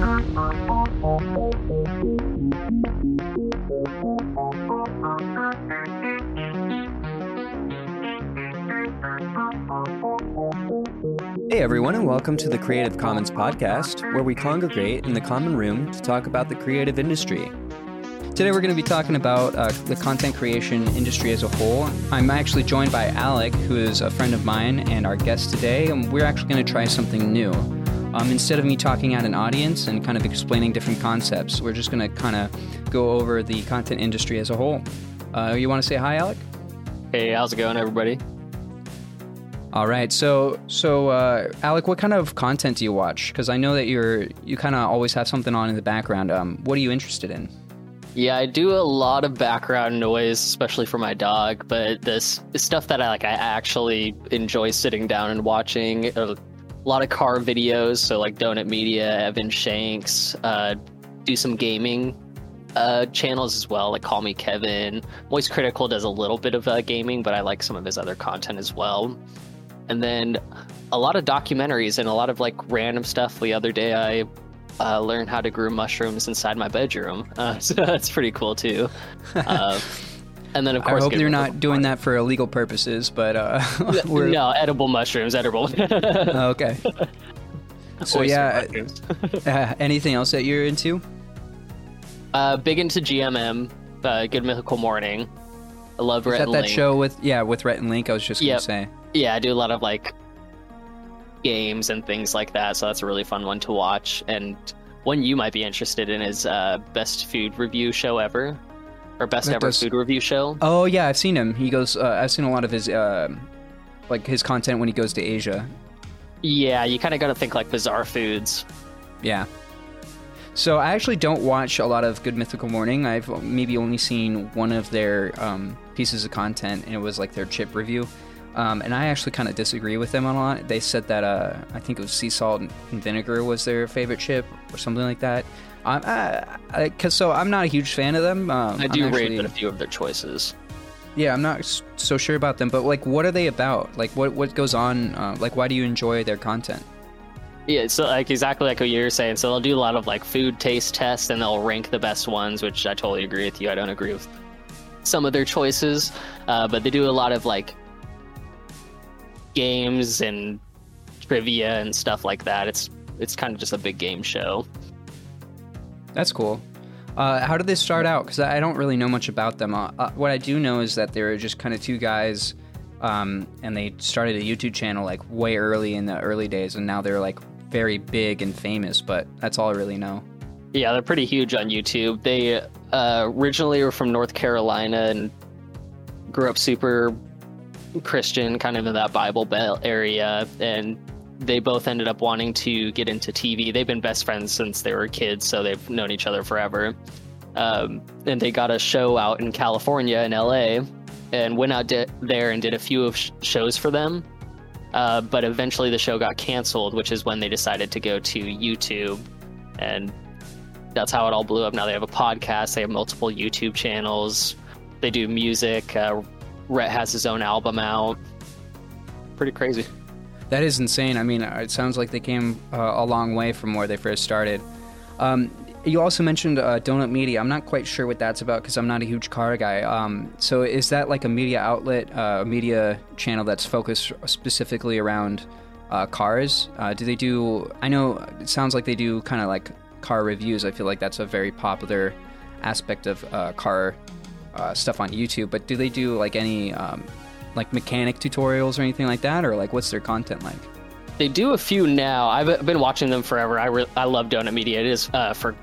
Hey everyone, and welcome to the Creative Commons podcast, where we congregate in the common room to talk about the creative industry. Today we're going to be talking about uh, the content creation industry as a whole. I'm actually joined by Alec, who is a friend of mine and our guest today, and we're actually going to try something new. Um, instead of me talking at an audience and kind of explaining different concepts, we're just going to kind of go over the content industry as a whole. Uh, you want to say hi, Alec? Hey, how's it going, everybody? All right. So, so uh, Alec, what kind of content do you watch? Because I know that you're you kind of always have something on in the background. Um, what are you interested in? Yeah, I do a lot of background noise, especially for my dog. But this stuff that I like, I actually enjoy sitting down and watching. A lot of car videos, so like Donut Media, Evan Shanks, uh, do some gaming uh, channels as well, like Call Me Kevin. Moist Critical does a little bit of uh, gaming, but I like some of his other content as well and then a lot of documentaries and a lot of like random stuff. The other day, I uh, learned how to grow mushrooms inside my bedroom, uh, so that's pretty cool too. Uh, and then of course, I hope you're not doing that for illegal purposes, but uh, no, edible mushrooms, edible. okay. So yeah, uh, anything else that you're into? Uh, big into GMM, uh, Good Mythical Morning. I love Is Rhett that that Link. show with yeah with Rhett and Link? I was just gonna say. yeah, I do a lot of like games and things like that. So that's a really fun one to watch. And one you might be interested in is uh, best food review show ever, or best That ever does- food review show. Oh yeah, I've seen him. He goes. Uh, I've seen a lot of his uh, like his content when he goes to Asia. Yeah, you kind of got to think like bizarre foods. Yeah. So I actually don't watch a lot of Good Mythical Morning. I've maybe only seen one of their um, pieces of content, and it was like their chip review. Um, and I actually kind of disagree with them on a lot. They said that uh, I think it was sea salt and vinegar was their favorite chip, or something like that. Um, I, I, cause so I'm not a huge fan of them. Um, I do I'm rate actually- a few of their choices. Yeah, I'm not so sure about them, but like, what are they about? Like, what what goes on? Uh, like, why do you enjoy their content? Yeah, so like exactly like what you were saying. So they'll do a lot of like food taste tests and they'll rank the best ones, which I totally agree with you. I don't agree with some of their choices, uh, but they do a lot of like games and trivia and stuff like that. It's it's kind of just a big game show. That's cool. Uh, how did they start out? Because I don't really know much about them. Uh, uh, what I do know is that they were just kind of two guys, um, and they started a YouTube channel like way early in the early days, and now they're like very big and famous. But that's all I really know. Yeah, they're pretty huge on YouTube. They uh, originally were from North Carolina and grew up super Christian, kind of in that Bible Belt area. And they both ended up wanting to get into TV. They've been best friends since they were kids, so they've known each other forever. Um, and they got a show out in California, in LA, and went out there and did a few of sh- shows for them. Uh, but eventually the show got canceled, which is when they decided to go to YouTube. And that's how it all blew up. Now they have a podcast, they have multiple YouTube channels, they do music. Uh, Rhett has his own album out. Pretty crazy. That is insane. I mean, it sounds like they came uh, a long way from where they first started. Um, you also mentioned uh, Donut Media. I'm not quite sure what that's about because I'm not a huge car guy. Um, so is that like a media outlet, uh, a media channel that's focused specifically around uh, cars? Uh, do they do? I know it sounds like they do kind of like car reviews. I feel like that's a very popular aspect of uh, car uh, stuff on YouTube. But do they do like any um, like mechanic tutorials or anything like that, or like what's their content like? They do a few now. I've been watching them forever. I, re- I love Donut Media. It is uh, for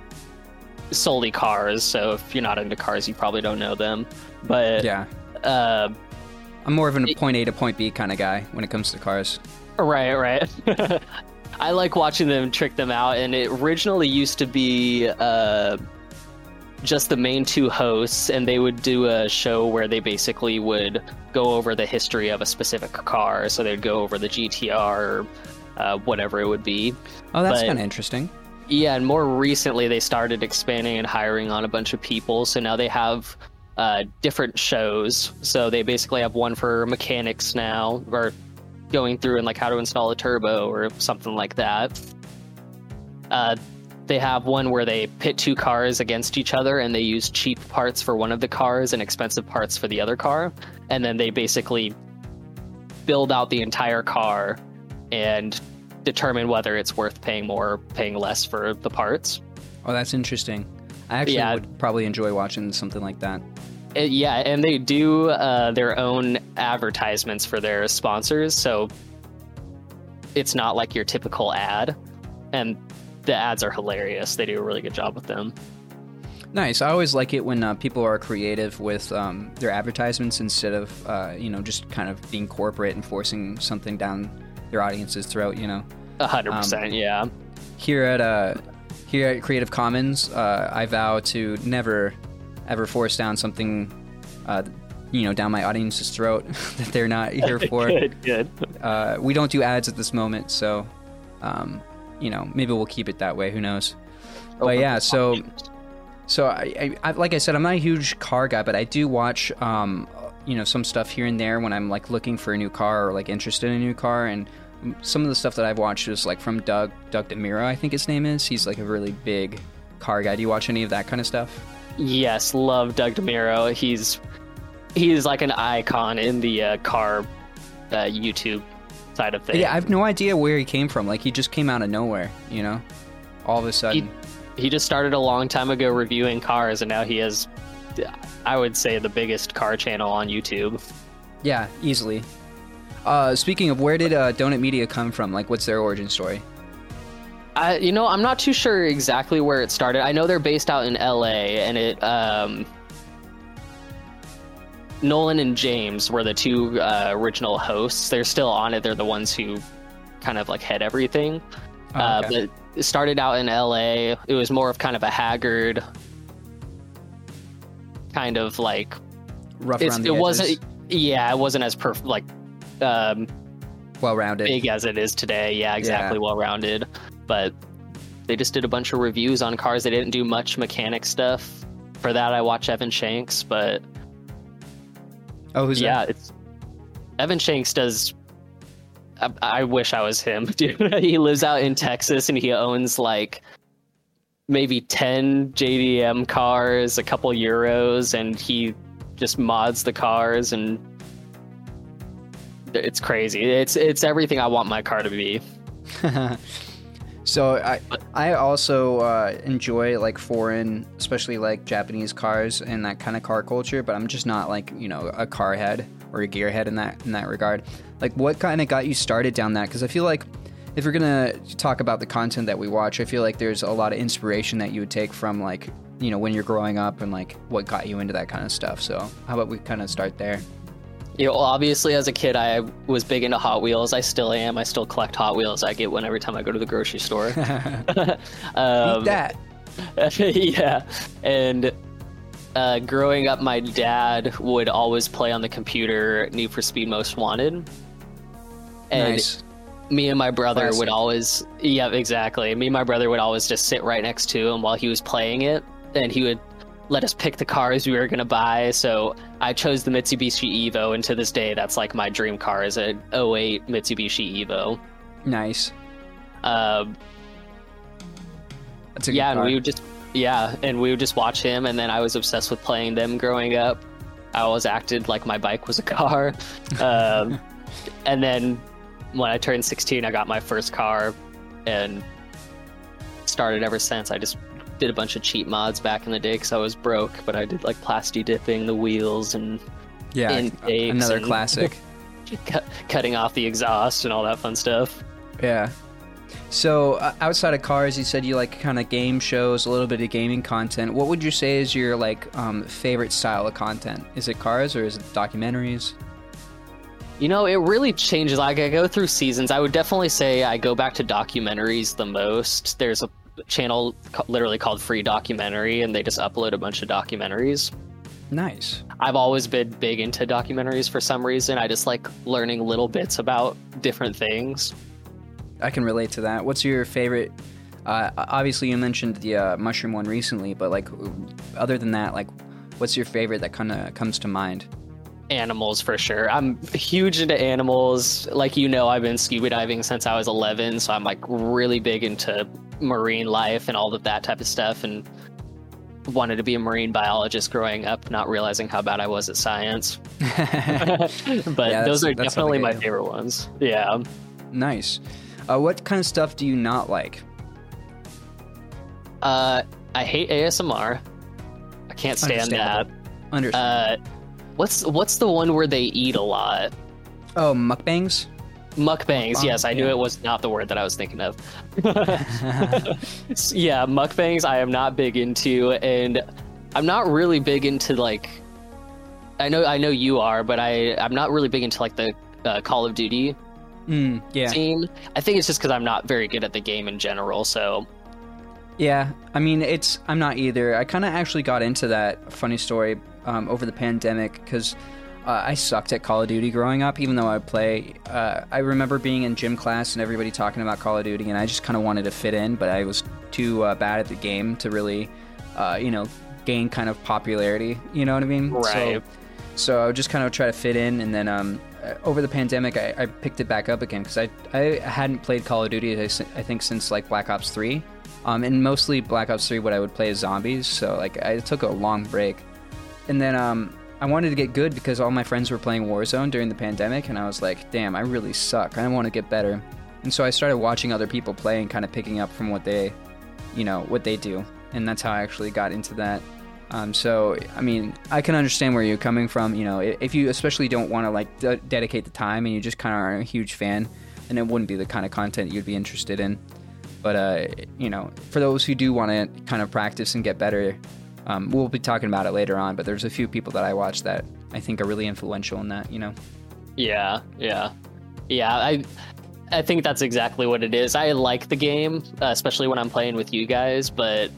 solely cars, so if you're not into cars, you probably don't know them. But Yeah, uh, I'm more of a point A to point B kind of guy when it comes to cars. Right, right. I like watching them trick them out, and it originally used to be uh, just the main two hosts, and they would do a show where they basically would go over the history of a specific car. So they'd go over the GTR or uh, whatever it would be. Oh, that's kind of interesting. Yeah, and more recently they started expanding and hiring on a bunch of people. So now they have uh, different shows. So they basically have one for mechanics now, or going through and like how to install a turbo or something like that. Uh, they have one where they pit two cars against each other and they use cheap parts for one of the cars and expensive parts for the other car. And then they basically build out the entire car and determine whether it's worth paying more or paying less for the parts. Oh, that's interesting. I actually Yeah. would probably enjoy watching something like that. Uh, yeah, and they do uh, their own advertisements for their sponsors, so it's not like your typical ad. And the ads are hilarious. They do a really good job with them. Nice. I always like it when uh, people are creative with um, their advertisements instead of, uh, you know, just kind of being corporate and forcing something down their audience's throat. You know, A hundred Um, percent, yeah. here at uh, here at Creative Commons, uh, I vow to never, ever force down something, uh, you know, down my audience's throat that they're not here for. Good, good. uh, we don't do ads at this moment, so um, you know maybe we'll keep it that way. Who knows? But yeah, so so I, I, I like I said, I'm not a huge car guy, but I do watch um, you know some stuff here and there when I'm like looking for a new car or like interested in a new car, and some of the stuff that I've watched is like from Doug Doug DeMuro, I think his name is. He's like a really big car guy. Do you watch any of that kind of stuff? Yes, love Doug DeMuro. He's he's like an icon in the uh, car uh, YouTube side of things. Yeah, I have no idea where he came from. Like he just came out of nowhere, you know, all of a sudden. he just started a long time ago reviewing cars, and now he has, I would say, the biggest car channel on YouTube. Yeah, easily. Uh, speaking of, where did uh, Donut Media come from? Like, what's their origin story? I, you know, I'm not too sure exactly where it started. I know they're based out in LA, and it, um, Nolan and James were the two uh, original hosts. They're still on it. They're the ones who kind of like head everything. Oh, Uh, but it started out in LA. It was more of kind of a haggard, kind of like Rough around it the wasn't. Yeah, it wasn't as perf- like um, well-rounded. big as it is today. Yeah, exactly. Well rounded, but they just did a bunch of reviews on cars. They didn't do much mechanic stuff. For that, I watch Evan Shanks, but Oh, who's yeah, that? it's Evan Shanks does. I, I wish I was him, dude. he lives out in Texas and he owns like maybe 10 JDM cars, a couple Euros, and he just mods the cars and it's crazy. It's it's everything I want my car to be. so I I also uh, enjoy like foreign, especially like Japanese cars and that kind of car culture. But I'm just not like you know a car head or a gear head in that in that regard. Like, what kind of got you started down that? Because I feel like if we're gonna talk about the content that we watch, I feel like there's a lot of inspiration that you would take from like you know when you're growing up and like what got you into that kind of stuff. So how about we kind of start there? You know, obviously as a kid I was big into Hot Wheels. I still am. I still collect Hot Wheels. I get one every time I go to the grocery store. um, Eat that. yeah, and uh, growing up, my dad would always play on the computer Need for Speed Most Wanted, and nice. me and my brother Classic. would always, yeah, exactly. Me and my brother would always just sit right next to him while he was playing it, and he would let us pick the cars we were gonna buy. So I chose the Mitsubishi Evo, and to this day, that's like my dream car is a 08 Mitsubishi Evo. Nice. Um, That's a good yeah, and we would just yeah, and we would just watch him, and then I was obsessed with playing them growing up. I always acted like my bike was a car, um, and then when I turned 16, I got my first car, and started ever since. I just did a bunch of cheap mods back in the day because I was broke, but I did like plasti dipping the wheels and yeah, another and- classic. cut, cutting off the exhaust and all that fun stuff. Yeah. So uh, outside of cars, you said you like kind of game shows, a little bit of gaming content. What would you say is your like um, favorite style of content? Is it cars or is it documentaries? You know, it really changes. Like I go through seasons. I would definitely say I go back to documentaries the most. There's a channel literally called Free Documentary, and they just upload a bunch of documentaries. Nice. I've always been big into documentaries for some reason. I just like learning little bits about different things. I can relate to that. What's your favorite? Uh, obviously, you mentioned the uh, mushroom one recently, but like, other than that, like, what's your favorite that kind of comes to mind? Animals for sure. I'm huge into animals. Like you know, I've been scuba diving since I was 11, so I'm like really big into marine life and all of that type of stuff, and wanted to be a marine biologist growing up, not realizing how bad I was at science. but Yeah, those are definitely my favorite ones. Yeah. nice. Uh, what kind of stuff do you not like? Uh, I hate ASMR. I can't stand that. Understand. Uh, what's what's the one where they eat a lot? oh, mukbangs. Mukbangs. Mukbang, Yes, I knew yeah. it was not the word that I was thinking of. yeah, mukbangs. I am not big into, and I'm not really big into like. I know, I know you are, but I I'm not really big into like the uh, Call of Duty Mm, yeah. scene. I think it's just because I'm not very good at the game in general. So Yeah, I mean, it's I'm not either. I kind of actually got into that funny story um, over the pandemic because uh, I sucked at Call of Duty growing up. Even though I play, uh, I remember being in gym class and everybody talking about Call of Duty, and I just kind of wanted to fit in, but I was too uh, bad at the game to really, uh, you know, gain kind of popularity. You know what I mean? So, Right. so I would just kind of try to fit in, and then um, uh, over the pandemic, I, I picked it back up again because I I hadn't played Call of Duty I think since like Black Ops Three, um, and mostly Black Ops Three. What I would play is zombies, so like I took a long break, and then um, I wanted to get good because all my friends were playing Warzone during the pandemic, and I was like, damn, I really suck. I want to get better, and so I started watching other people play and kind of picking up from what they, you know, what they do, and that's how I actually got into that. Um, so, I mean, I can understand where you're coming from. You know, if you especially don't want to like de- dedicate the time and you just kind of aren't a huge fan, then it wouldn't be the kind of content you'd be interested in. But uh, you know, for those who do want to kind of practice and get better, um, we'll be talking about it later on. But there's a few people that I watch that I think are really influential in that. You know. Yeah, yeah, yeah. I I think that's exactly what it is. I like the game, uh, especially when I'm playing with you guys, but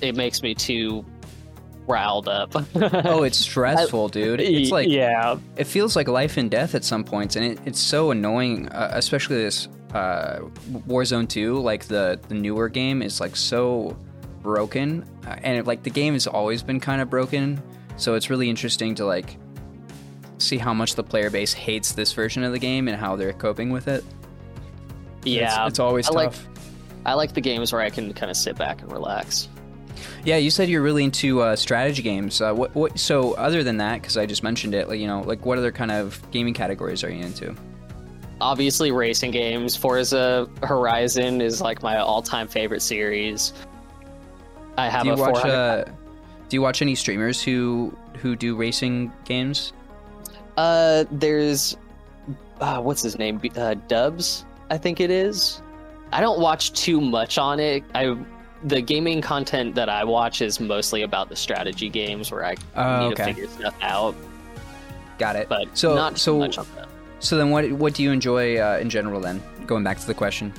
it makes me too riled up. Oh, it's stressful, dude. It's like yeah, it feels like life and death at some points, and it, it's so annoying. Uh, especially this uh, Warzone Two, like the the newer game, is like so broken, uh, and it, like the game has always been kind of broken. So it's really interesting to like see how much the player base hates this version of the game and how they're coping with it. yeah. it's, it's always I like- tough. I like the games where I can kind of sit back and relax. Yeah, you said you're really into uh, strategy games. Uh, what, what? So other than that, because I just mentioned it, like you know, like what other kind of gaming categories are you into? Obviously, racing games. Forza Horizon is like my all-time favorite series. I have do you a watch 400 uh, do you watch any streamers who who do racing games Uh, there's, uh, what's his name? Uh, Dubs, I think it is. I don't watch too much on it. I the gaming content that I watch is mostly about the strategy games where I Oh, need okay. to figure stuff out, got it but so not too so much on that. so then what what do you enjoy uh, in general then going back to the question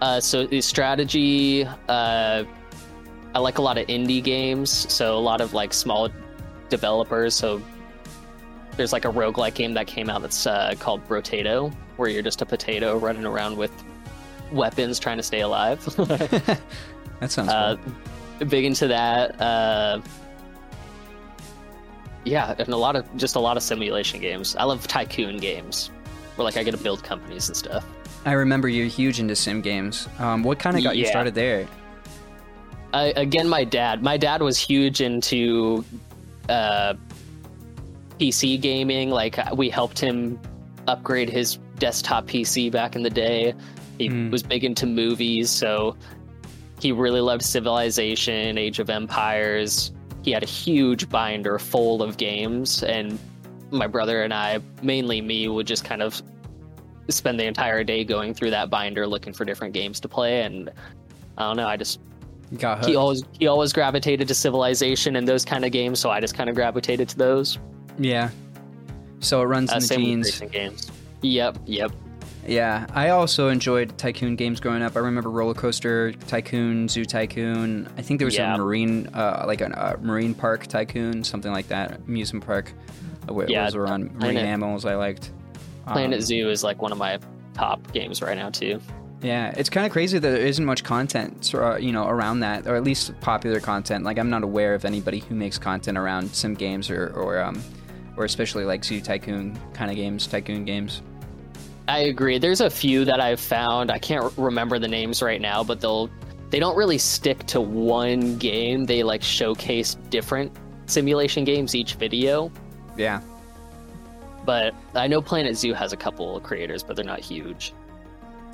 Uh, so the strategy, uh, I like a lot of indie games. So a lot of like small developers. So there's like a roguelike game that came out that's uh, called Brotato, where you're just a potato running around with weapons trying to stay alive. that sounds uh, cool. big into that. Uh, yeah, and a lot of just a lot of simulation games. I love tycoon games, where like I get to build companies and stuff. i remember you're huge into sim games um, what kind of got you started there I, again, my dad. My dad was huge into uh, PC gaming. Like we helped him upgrade his desktop PC back in the day. He Mm. was big into movies, so he really loved Civilization, Age of Empires. He had a huge binder full of games, and my brother and I, mainly me, would just kind of spend the entire day going through that binder looking for different games to play. And I don't know, I just got he always he always gravitated to civilization and those kind of games so i just kind of gravitated to those yeah so it runs uh, in the same genes games yep yep Yeah, I also enjoyed tycoon games growing up. I remember Roller Coaster Tycoon, Zoo Tycoon. I think there was Yeah. a marine, uh, like a uh, marine park tycoon, something like that, amusement park. Uh, wh- Yeah, were on marine animals. I liked. planet Um, zoo is like one of my top games right now too Yeah, it's kind of crazy that there isn't much content, uh, you know, around that, or at least popular content. Like I'm not aware of anybody who makes content around sim games or, or, um, or especially like Zoo Tycoon kind of games, tycoon games. I agree. There's a few that I've found. I can't remember the names right now, but they'll they don't really stick to one game. They like showcase different simulation games each video. Yeah. But I know Planet Zoo has a couple of creators, but they're not huge.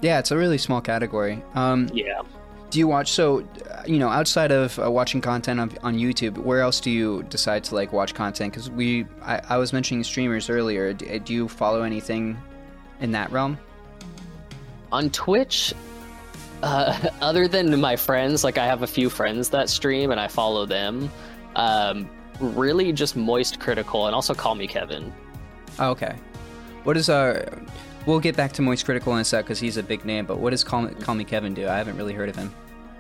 Yeah, it's a really small category. Um, Yeah. do you watch so uh, you know outside of uh, watching content on, on YouTube? Where else do you decide to like watch content? Because we I, I was mentioning streamers earlier. Do, do you follow anything in that realm? On Twitch, uh, other than my friends, like I have a few friends that stream and I follow them. Um, really just Moist Critical and also Call Me Kevin. Oh, okay. What is uh? We'll get back to Moist Critical in a sec because he's a big name. But what does Call Me, Call Me Kevin do? I haven't really heard of him.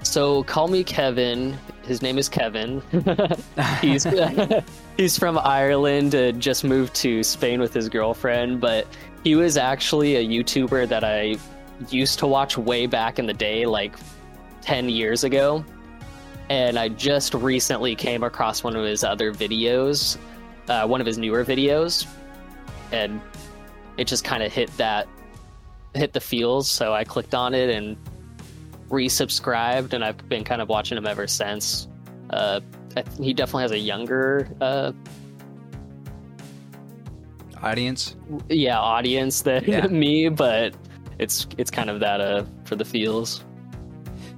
So call me Kevin. His name is Kevin. he's he's from Ireland. Uh, just moved to Spain with his girlfriend, but he was actually a YouTuber that I used to watch way back in the day, like ten years ago. And I just recently came across one of his other videos, uh, one of his newer videos, and it just kind of hit that hit the feels. So I clicked on it and resubscribed, and I've been kind of watching him ever since. Uh, I th- he definitely has a younger, uh, Audience. yeah, audience than Yeah. me, but it's it's kind of that uh for the feels.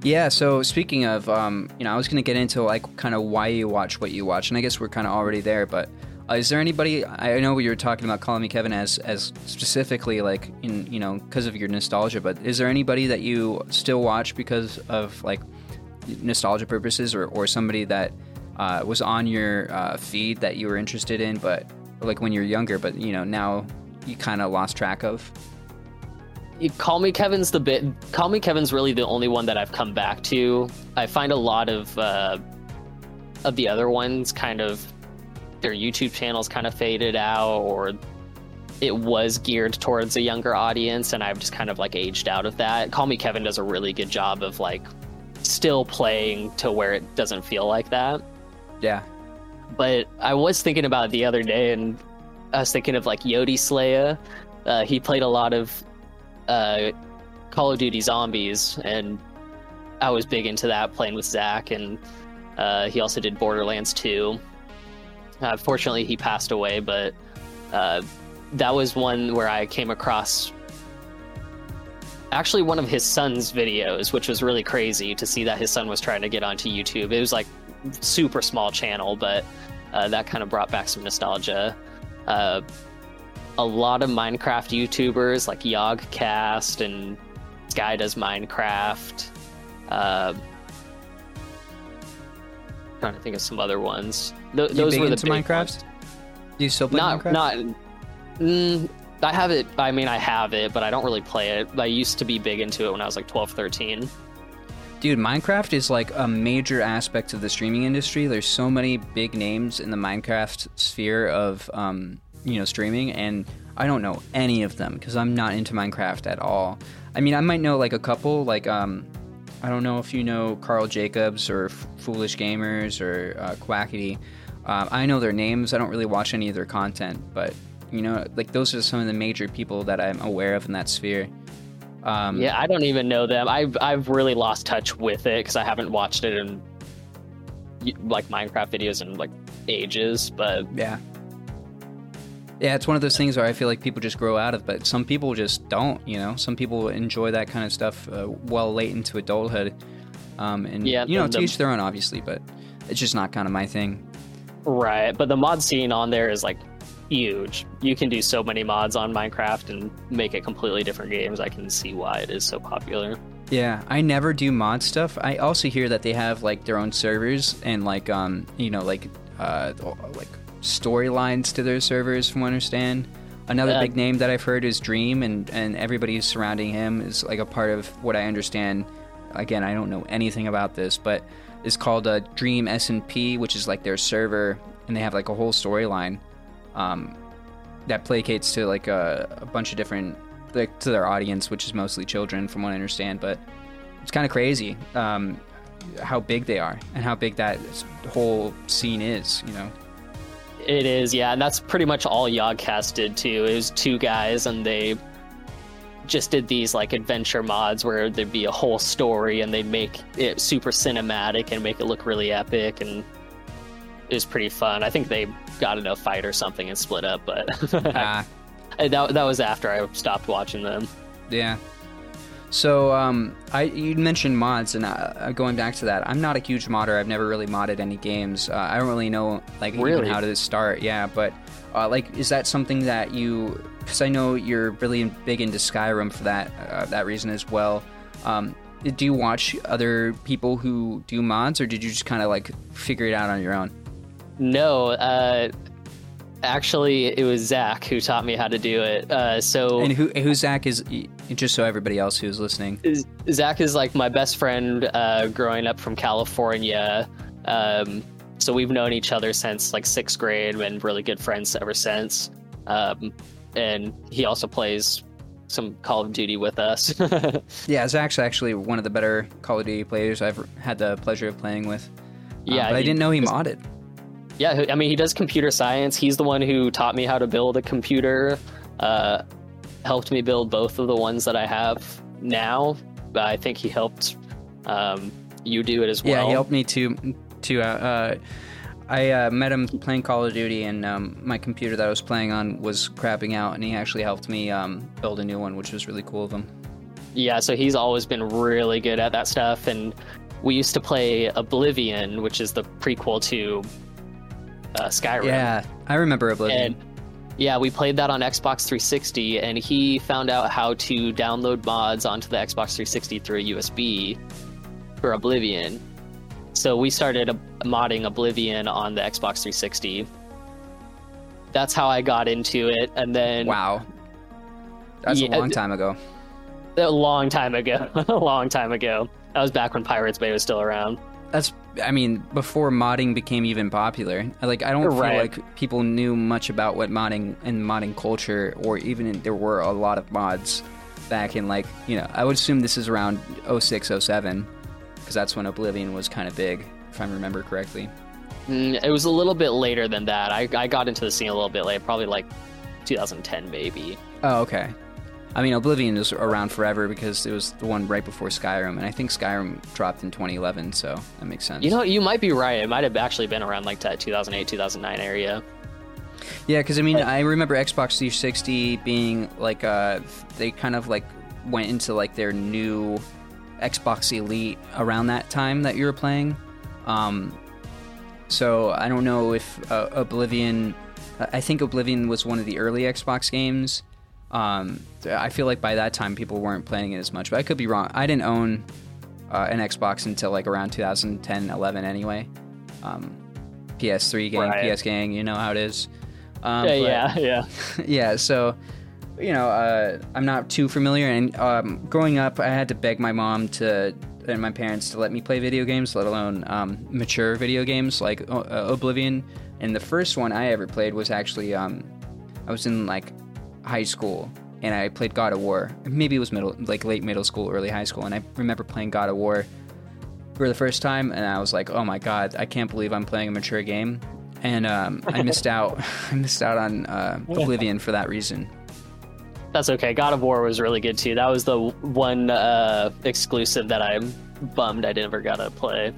Yeah. So speaking of, um, you know, I was gonna get into like kind of why you watch what you watch, and I guess we're kind of already there. But uh, is there anybody? I know you were talking about calling me Kevin as as specifically like in you know because of your nostalgia. But is there anybody that you still watch because of like nostalgia purposes, or or somebody that uh, was on your uh, feed that you were interested in, but like when you're younger, but you know now you kind of lost track of? You call me Kevin's the bit. Call me Kevin's really the only one that I've come back to. I find a lot of uh, of the other ones kind of their YouTube channels kind of faded out, or it was geared towards a younger audience, and I've just kind of like aged out of that. Call me Kevin does a really good job of like still playing to where it doesn't feel like that. Yeah. But I was thinking about it the other day, and I was thinking of like Yodi Slaya. Uh, he played a lot of uh, Call of Duty Zombies, and I was big into that, playing with Zach, and uh, he also did Borderlands 2. Uh, fortunately, he passed away, but uh, that was one where I came across actually one of his son's videos, which was really crazy to see that his son was trying to get onto YouTube. It was like super small channel, but uh, that kind of brought back some nostalgia. Uh, a lot of Minecraft YouTubers like Yogscast and Sky Does Minecraft. Uh, trying to think of some other ones. Th- You those were the into big Minecraft? ones. Do you still play Not Minecraft? not. Mm, I have it. I mean, I have it, but I don't really play it. I used to be big into it when I was like 12, 13. Dude, Minecraft is like a major aspect of the streaming industry. There's so many big names in the Minecraft sphere of, um, you know, streaming, and I don't know any of them because I'm not into Minecraft at all. I mean, I might know like a couple, like, um, I don't know if you know Karl Jacobs or F- Foolish Gamers or uh, Quackity. Um, I know their names. I don't really watch any of their content, but you know, like those are some of the major people that I'm aware of in that sphere. Um, Yeah, I don't even know them. I've I've really lost touch with it because I haven't watched it in like Minecraft videos in like ages. But Yeah. Yeah, it's one of those things where I feel like people just grow out of, but some people just don't. You know, some people enjoy that kind of stuff uh, well late into adulthood, um, and Yeah, you know, the- to each their own, obviously. But it's just not kind of my thing. Right, but the mod scene on there is like huge. You can do so many mods on Minecraft and make it completely different games. I can see why it is so popular. Yeah, I never do mod stuff. I also hear that they have like their own servers and like um, you know, like uh, like storylines to their servers. From what I understand, another Yeah. big name that I've heard is Dream, and and everybody surrounding him is like a part of what I understand. Again, I don't know anything about this, but it's called a Dream SMP, which is like their server, and they have like a whole storyline um, that placates to like a, a bunch of different like to their audience, which is mostly children, from what I understand. But it's kind of crazy um, how big they are and how big that whole scene is. You know, It is, yeah, and that's pretty much all Yogscast did too. It was two guys, and they just did these like adventure mods where there'd be a whole story and they'd make it super cinematic and make it look really epic and it was pretty fun. I think they got in a fight or something and split up, but Ah, that that was after I stopped watching them. yeah. So um, I you mentioned mods, and uh, going back to that, I'm not a huge modder. I've never really modded any games. Uh, I don't really know like even Really? how to start. Yeah, but uh, like, is that something that you? Because I know you're really big into Skyrim for that uh, that reason as well. Um, do you watch other people who do mods, or did you just kind of like figure it out on your own? No, uh, actually, it was Zach who taught me how to do it. Uh, so And who who Zach is? Just so everybody else who's listening. Zach is like my best friend uh, growing up from California. Um, so we've known each other since like sixth grade and really good friends ever since. Um, and he also plays some Call of Duty with us. Yeah, Zach's actually one of the better Call of Duty players I've had the pleasure of playing with. Um, Yeah, but I didn't know he modded. yeah, I mean, he does computer science. He's the one who taught me how to build a computer, uh, helped me build both of the ones that I have now. I think he helped um, you do it as well. Yeah, he helped me to to. Uh, uh, I uh, met him playing Call of Duty, and um, my computer that I was playing on was crapping out, and he actually helped me um, build a new one, which was really cool of him. Yeah, so he's always been really good at that stuff. And we used to play Oblivion, which is the prequel to uh, Skyrim. Yeah, I remember Oblivion. And yeah, we played that on Xbox 360, and he found out how to download mods onto the Xbox 360 through a USB for Oblivion. So we started modding Oblivion on the Xbox 360. That's how I got into it, and then wow, that's Yeah, a long time ago. a long time ago, a long time ago. That was back when Pirates Bay was still around. That's, I mean, before modding became even popular. Like, I don't Right. feel like people knew much about what modding and modding culture, or even in, there were a lot of mods back in, like, you know, I would assume this is around 06, 07, because that's when Oblivion was kind of big, if I remember correctly. Mm, it was a little bit later than that. I, I got into the scene a little bit late, probably like 2010 maybe. Oh, okay. I mean, Oblivion was around forever because it was the one right before Skyrim, and I think Skyrim dropped in 2011, so that makes sense. You know, you might be right. It might have actually been around like that 2008, 2009 area. Yeah, because I mean, But- I remember Xbox 360 being like, uh, they kind of like went into like their new Xbox Elite around that time that you were playing. Um, so I don't know if uh, Oblivion. I think Oblivion was one of the early Xbox games. Um, I feel like by that time people weren't playing it as much, but I could be wrong. I didn't own uh, an Xbox until like around 2010, 11 anyway. Um, PS3 gang, Right. PS gang, you know how it is. Um, yeah, but- yeah, yeah. yeah, so you know, uh, I'm not too familiar. And um, growing up, I had to beg my mom to and my parents to let me play video games, let alone um, mature video games like uh, Oblivion. And the first one I ever played was actually um, I was in like high school and I played God of War. Maybe it was middle, like late middle school, early high school, and I remember playing God of War for the first time, and I was like, "Oh my god, I can't believe I'm playing a mature game." And um, I missed out. I missed out on uh, Oblivion for that reason. That's okay. God of War was really good too. That was the one uh, exclusive that I'm bummed I never got to play,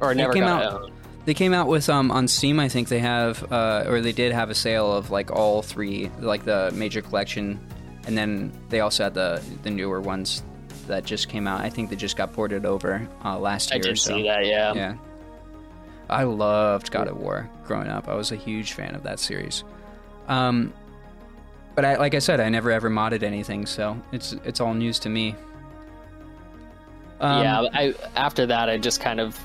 or never came got out-. They came out with um on Steam. I think they have uh, or they did have a sale of like all three, like the major collection, and then they also had the the newer ones that just came out. I think they just got ported over uh, last I year. or did so. see that. Yeah. Yeah. I loved God of War growing up. I was a huge fan of that series. Um, but I, like I said, I never ever modded anything, so it's it's all news to me. Um, yeah. I after that I just kind of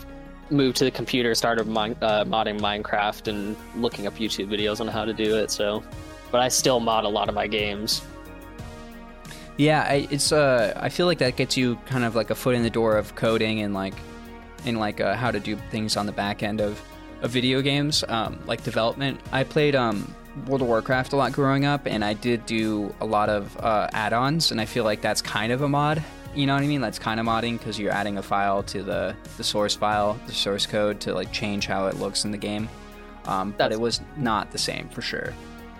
moved to the computer, started mon- uh, modding Minecraft and looking up YouTube videos on how to do it. So, but I still mod a lot of my games. Yeah, I, it's uh, I feel like that gets you kind of like a foot in the door of coding and like, and like uh, how to do things on the back end of, of video games, um, like development. I played um, World of Warcraft a lot growing up, and I did do a lot of uh, add-ons, and I feel like that's kind of a mod. You know what I mean? That's kind of modding because you're adding a file to the the source file, the source code to like change how it looks in the game. Um, but it was not the same for sure.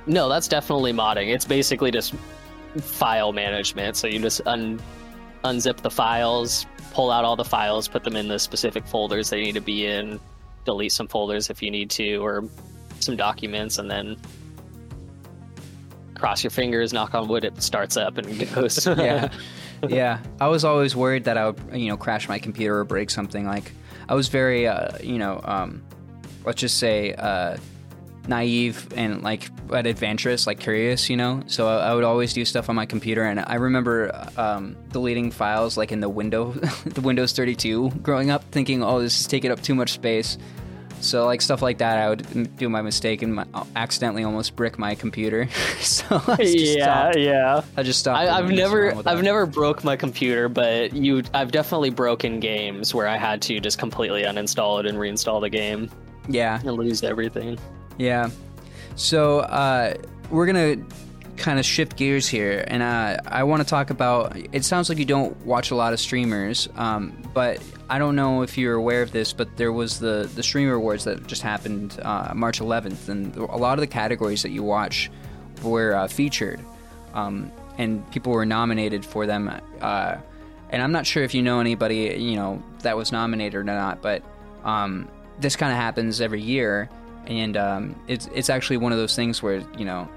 No, that's definitely modding. It's basically just file management. So you just un unzip the files, pull out all the files, put them in the specific folders they need to be in, delete some folders if you need to, or some documents, and then cross your fingers, knock on wood, it starts up and goes. yeah, yeah. I was always worried that I would, you know, crash my computer or break something. Like I was very, uh, you know, um, let's just say, uh, naive and like but adventurous, like curious, you know. So I, I would always do stuff on my computer, and I remember um, deleting files like in the window, the Windows 32, growing up, thinking, "Oh, this is taking up too much space." So like stuff like that, I would do my mistake and my, accidentally almost brick my computer. so I yeah, stopped. yeah. I just stopped. I, I've never, I've never broke my computer, but you, I've definitely broken games where I had to just completely uninstall it and reinstall the game Yeah, and lose everything. Yeah. So uh, we're gonna kind of shift gears here, and uh, I want to talk about. It sounds like you don't watch a lot of streamers, um, but I don't know if you're aware of this, but there was the the streamer awards that just happened uh, March 11th, and a lot of the categories that you watch were uh, featured, um, and people were nominated for them. Uh, and I'm not sure if you know anybody, you know, that was nominated or not, but um, this kind of happens every year, and um, it's it's actually one of those things where you know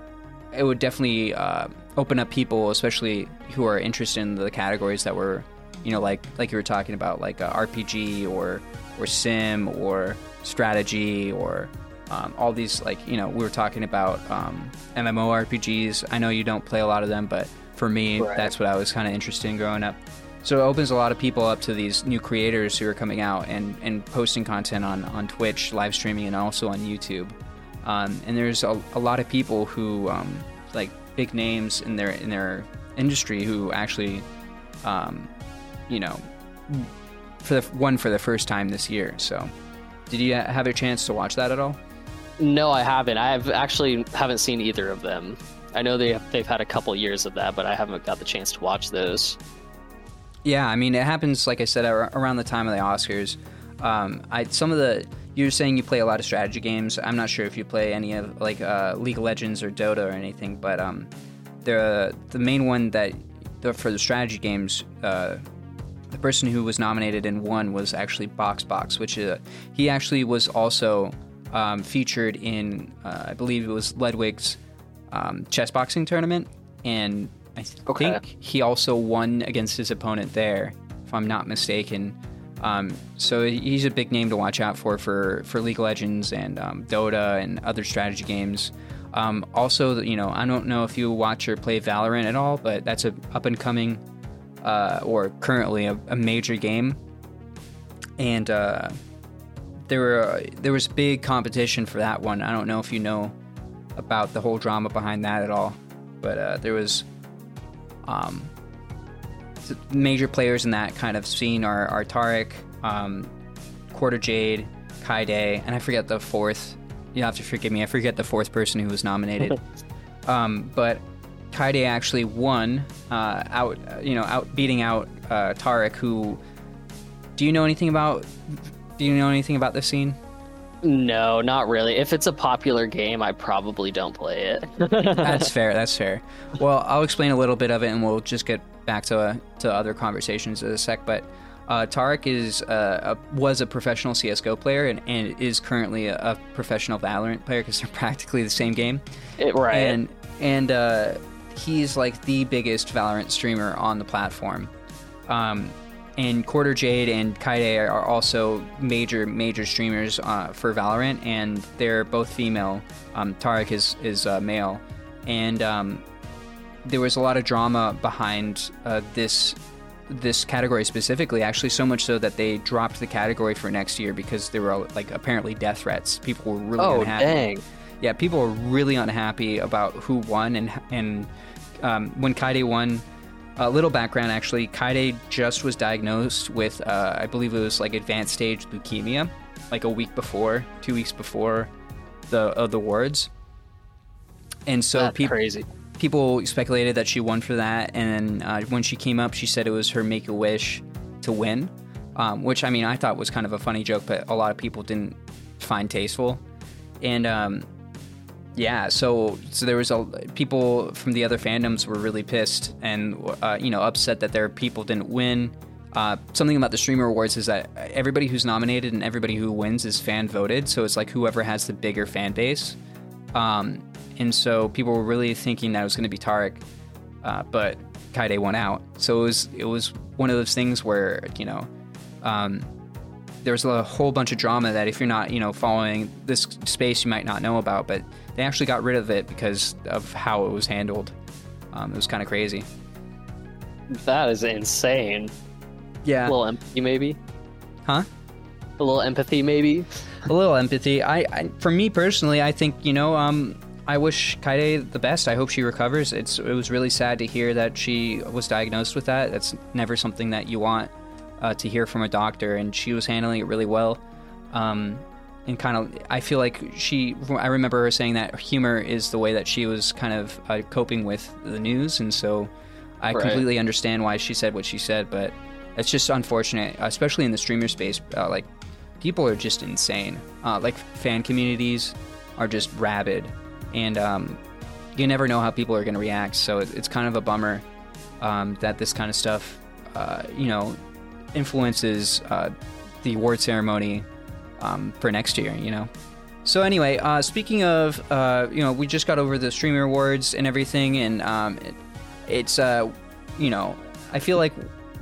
it would definitely uh, open up people, especially who are interested in the categories that were, you know, like like you were talking about, like uh, RPG or or sim or strategy or um, all these like you know we were talking about um, MMORPGs. I know you don't play a lot of them, but for me, Right. that's what I was kind of interested in growing up. So it opens a lot of people up to these new creators who are coming out and, and posting content on, on Twitch, live streaming, and also on YouTube. Um, and there's a, a lot of people who um, like big names in their in their industry who actually, um, you know, for the one for the first time this year. So, did you have a chance to watch that at all? No, I haven't. I have actually haven't seen either of them. I know they they've had a couple years of that, but I haven't got the chance to watch those. Yeah, I mean, it happens like I said ar- around the time of the Oscars. Um, I some of the you're saying you play a lot of strategy games. I'm not sure if you play any of like uh, League of Legends or Dota or anything, but um, the the main one that the, for the strategy games, uh, the person who was nominated and won was actually BoxBox, which uh, he actually was also um, featured in uh, I believe it was Ludwig's um, chess boxing tournament, and I th- Okay. think he also won against his opponent there, if I'm not mistaken. Um, so he's a big name to watch out for for, for League of Legends and um, Dota and other strategy games. Um, also, you know, I don't know if you watch or play Valorant at all, but that's a up and coming uh, or currently a, a major game. And uh, there were there was big competition for that one. I don't know if you know about the whole drama behind that at all, but uh, there was um, the major players in that kind of scene are, are Tarik, um, Quarter Jade, Kyedae, and I forget the fourth. You have to forgive me. I forget the fourth person who was nominated. um, but Kyedae actually won, uh, out you know, out beating out uh, Tarik. Who do you know anything about? Do you know anything about this scene? No, not really. If it's a popular game, I probably don't play it. That's fair. That's fair. Well, I'll explain a little bit of it, and we'll just get back to to other conversations in a sec. But uh, Tarik is uh, a, was a professional CS:GO player, and, and is currently a, a professional Valorant player because they're practically the same game. It- right. And and uh, he's like the biggest Valorant streamer on the platform. Um, and Quarter Jade and Kyedae are also major major streamers uh, for Valorant, and they're both female. Um, Tarik is is uh, male, and um, there was a lot of drama behind uh, this this category specifically. Actually, so much so that they dropped the category for next year because there were like apparently death threats. People were really oh, unhappy dang. yeah, people were really unhappy about who won, and and um, when Kyedae won, a little background actually, Kyedae just was diagnosed with, uh, I believe it was like advanced stage leukemia, like a week before, two weeks before the of the awards, and so That's people crazy. People speculated that she won for that, and uh, when she came up, she said it was her make a wish to win, um, which I mean I thought was kind of a funny joke, but a lot of people didn't find tasteful, and um, Yeah, so so there was a people from the other fandoms were really pissed and uh, you know upset that their people didn't win. Uh, something about the streamer awards is that everybody who's nominated and everybody who wins is fan voted, so it's like whoever has the bigger fan base. Um, and so people were really thinking that it was going to be Tarik, uh, but Kyedae won out. So it was it was one of those things where you know um, there was a whole bunch of drama that if you're not you know following this space you might not know about, but they actually got rid of it because of how it was handled. Um, it was kind of crazy. That is insane. Yeah. A little empathy, maybe. Huh? A little empathy, maybe. a little empathy. I, I, for me personally, I think you know, um, I wish Kyedae the best. I hope she recovers. It's it was really sad to hear that she was diagnosed with that. That's never something that you want uh, to hear from a doctor, and she was handling it really well. Um, and kind of, I feel like she. I remember her saying that humor is the way that she was kind of uh, coping with the news, and so I Right. completely understand why she said what she said. But it's just unfortunate, especially in the streamer space. Uh, like people are just insane. Uh, like fan communities are just rabid, and um, you never know how people are going to react. So it, it's kind of a bummer um, that this kind of stuff, uh, you know, influences uh, the award ceremony um, for next year. You know. So anyway, uh, speaking of, uh, you know, we just got over the streamer awards and everything, and um, it, it's, uh, you know, I feel like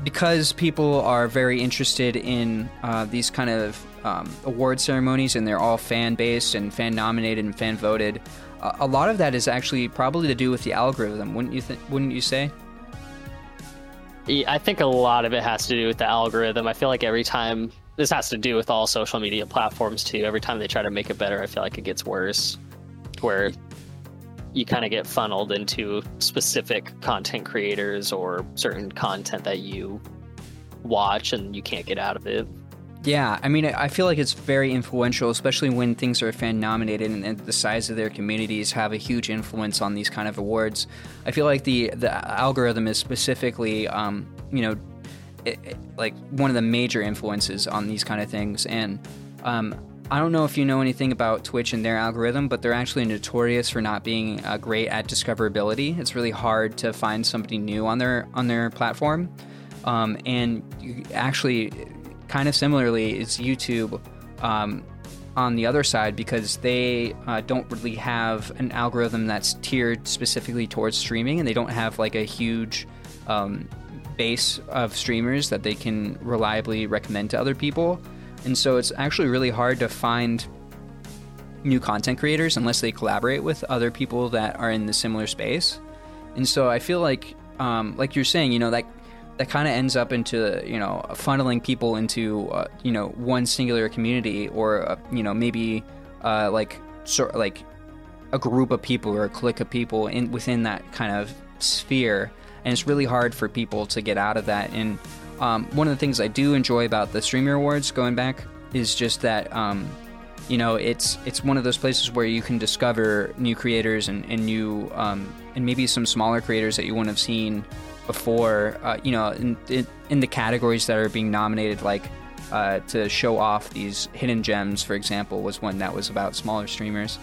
because people are very interested in uh, these kind of um, award ceremonies and they're all fan based and fan nominated and fan voted, a lot of that is actually probably to do with the algorithm, wouldn't you? Th- wouldn't you say? Yeah, I think a lot of it has to do with the algorithm. I feel like every time this has to do with all social media platforms too. Every time they try to make it better, I feel like it gets worse. Where you kind of get funneled into specific content creators or certain content that you watch and you can't get out of it. Yeah, I mean, I feel like it's very influential, especially when things are fan nominated and, and the size of their communities have a huge influence on these kind of awards. I feel like the the algorithm is specifically, um, you know, it, it- like one of the major influences on these kind of things. And um, I don't know if you know anything about Twitch and their algorithm, but they're actually notorious for not being uh, great at discoverability. It's really hard to find somebody new on their on their platform. Um, and actually, kind of similarly, is YouTube um, on the other side because they uh, don't really have an algorithm that's tiered specifically towards streaming, and they don't have like a huge um, base of streamers that they can reliably recommend to other people. And so it's actually really hard to find new content creators unless they collaborate with other people that are in the similar space. And so I feel like, um, like you're saying, you know, that that kind of ends up into you know funneling people into uh, you know one singular community or uh, you know maybe uh, like sort like a group of people or a clique of people in within that kind of sphere, and it's really hard for people to get out of that. And um, one of the things I do enjoy about the Streamer Awards, going back, is just that um, you know it's it's one of those places where you can discover new creators and, and new um, and maybe some smaller creators that you wouldn't have seen before. Uh, you know, in, in in the categories that are being nominated, like. Uh, to show off these hidden gems, for example, was one that was about smaller streamers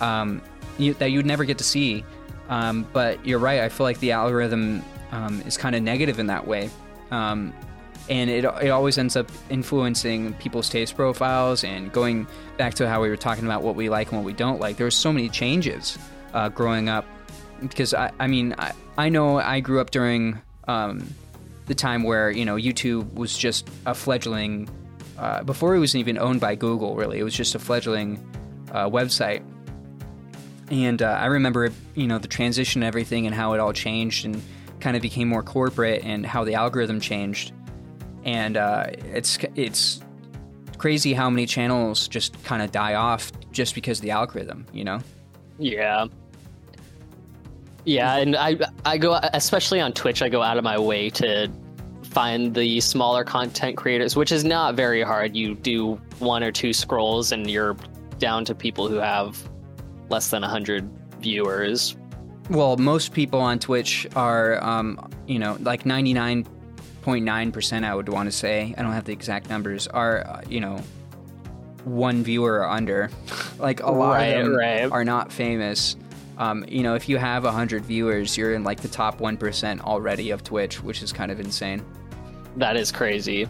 um, you, that you'd never get to see. Um, but you're right. I feel like the algorithm um, is kind of negative in that way, um, and it it always ends up influencing people's taste profiles. And going back to how we were talking about what we like and what we don't like, there were so many changes uh, growing up. Because I, I mean, I, I know I grew up during um, the time where you know YouTube was just a fledgling. Uh, before it was even owned by Google, really, it was just a fledgling uh, website and uh, I remember, you know, the transition and everything and how it all changed and kind of became more corporate and how the algorithm changed. And uh, it's it's crazy how many channels just kind of die off just because of the algorithm, you know? Yeah. Yeah, and I I go especially on Twitch. I go out of my way to find the smaller content creators, which is not very hard. You do one or two scrolls, and you're down to people who have less than hundred viewers. Well, most people on Twitch are, um, you know, like 99.9%, I would want to say. I don't have the exact numbers, are, uh, you know, one viewer or under. like a lot Right, of them right. are not famous. Um, you know, if you have hundred viewers, you're in like the top one percent already of Twitch, which is kind of insane. That is crazy.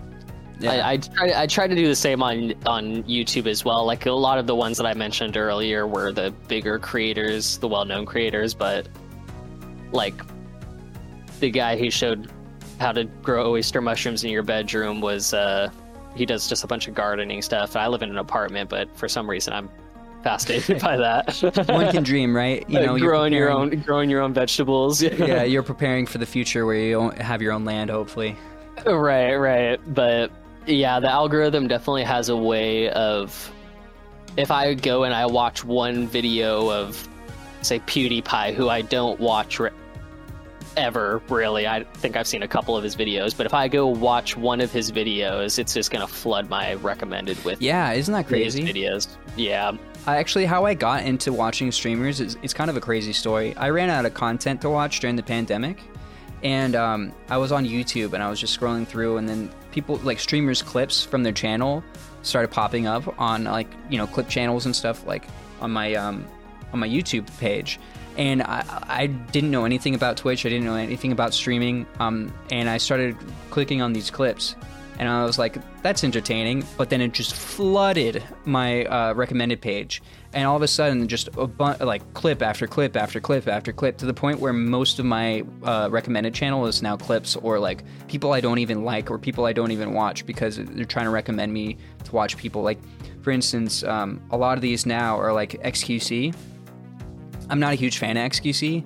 Yeah. I, I try I try to do the same on on YouTube as well. Like a lot of the ones that I mentioned earlier were the bigger creators, the well-known creators, but like the guy who showed how to grow oyster mushrooms in your bedroom was uh he does just a bunch of gardening stuff. I live in an apartment, but for some reason I'm fascinated by that. One can dream, right? You know, you're growing your own growing your own vegetables. yeah, you're preparing for the future where you have your own land, hopefully. Right, right. But yeah, the algorithm definitely has a way of. If I go and I watch one video of, say, PewDiePie, who I don't watch re- ever really, I think I've seen a couple of his videos, but if I go watch one of his videos, it's just going to flood my recommended with Yeah, isn't that crazy? videos. Yeah. I actually, how I got into watching streamers is it's kind of a crazy story. I ran out of content to watch during the pandemic, and um, I was on YouTube and I was just scrolling through, and then people like streamers clips from their channel started popping up on like you know clip channels and stuff like on my um, on my YouTube page. And I, I didn't know anything about Twitch. I didn't know anything about streaming. Um, and I started clicking on these clips, and I was like, "That's entertaining." But then it just flooded my uh, recommended page, and all of a sudden, just a bu- like clip after clip after clip after clip, to the point where most of my uh, recommended channel is now clips or like people I don't even like or people I don't even watch because they're trying to recommend me to watch people. Like, for instance, um, a lot of these now are like XQC. I'm not a huge fan of XQC.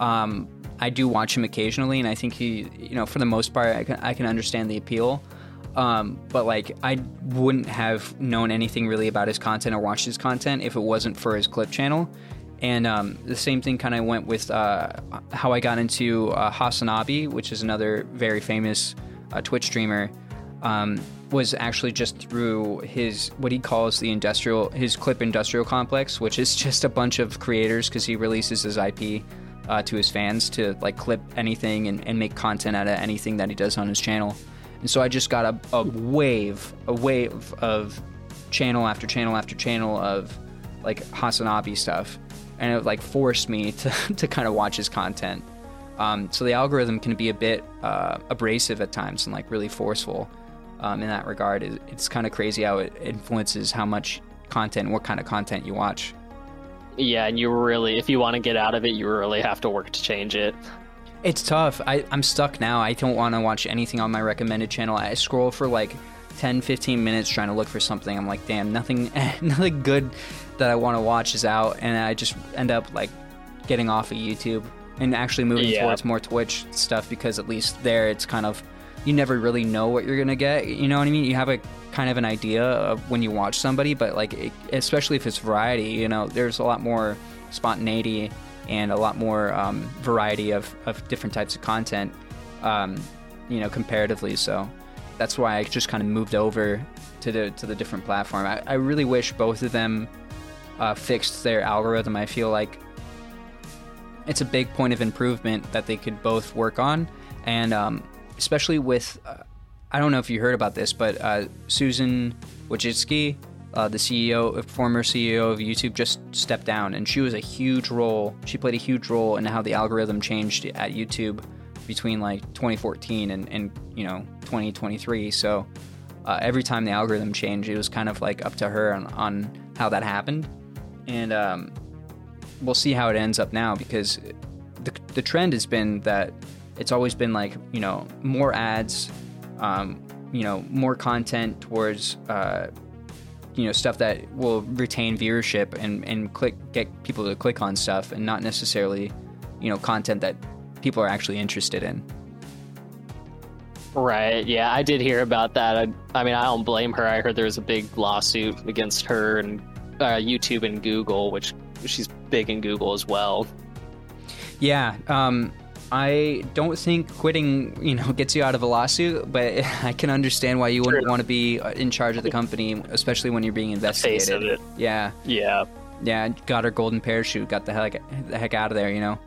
Um, I do watch him occasionally, and I think he, you know, for the most part, I can, I can understand the appeal. Um, but like, I wouldn't have known anything really about his content or watched his content if it wasn't for his clip channel. And um, the same thing kind of went with uh, how I got into uh, Hasanabi, which is another very famous uh, Twitch streamer. Um, was actually just through his what he calls the industrial his clip industrial complex, which is just a bunch of creators because he releases his IP uh, to his fans to like clip anything and, and make content out of anything that he does on his channel. And so I just got a, a wave, a wave of channel after channel after channel of like Hasanabi stuff, and it like forced me to to kind of watch his content. Um, so the algorithm can be a bit uh, abrasive at times and like really forceful um, in that regard. It, it's kind of crazy how it influences how much content, what kind of content you watch. Yeah, and you really, if you want to get out of it, you really have to work to change it. It's tough. I, I'm stuck now. I don't want to watch anything on my recommended channel. I scroll for like 10, 15 minutes trying to look for something. I'm like, damn, nothing, nothing good that I want to watch is out, and I just end up like getting off of YouTube and actually moving Yeah. towards more Twitch stuff because at least there it's kind of you never really know what you're gonna get. You know what I mean? You have a kind of an idea of when you watch somebody, but like it, especially if it's variety, you know, there's a lot more spontaneity and a lot more um, variety of, of different types of content, um, you know, comparatively. So that's why I just kind of moved over to the to the different platform. I, I really wish both of them uh, fixed their algorithm. I feel like it's a big point of improvement that they could both work on, and um, especially with uh, I don't know if you heard about this, but uh, Susan Wojcicki, uh, the CEO, former CEO of YouTube, just stepped down, and she was a huge role. She played a huge role in how the algorithm changed at YouTube between like 2014 and, and you know 2023. So uh, every time the algorithm changed, it was kind of like up to her on, on how that happened, and um, we'll see how it ends up now because the, the trend has been that it's always been like you know more ads um, you know more content towards uh, you know stuff that will retain viewership and and click get people to click on stuff and not necessarily you know content that people are actually interested in Right. Yeah, I did hear about that. I, I mean, I don't blame her. I heard there was a big lawsuit against her and uh, YouTube and Google, which she's big in Google as well. yeah um, I don't think quitting, you know, gets you out of a lawsuit, but I can understand why you wouldn't True. want to be uh, in charge of the company, especially when you're being investigated. face investigated. of it. Yeah, Yeah. yeah, got her golden parachute, got the heck the heck out of there, you know.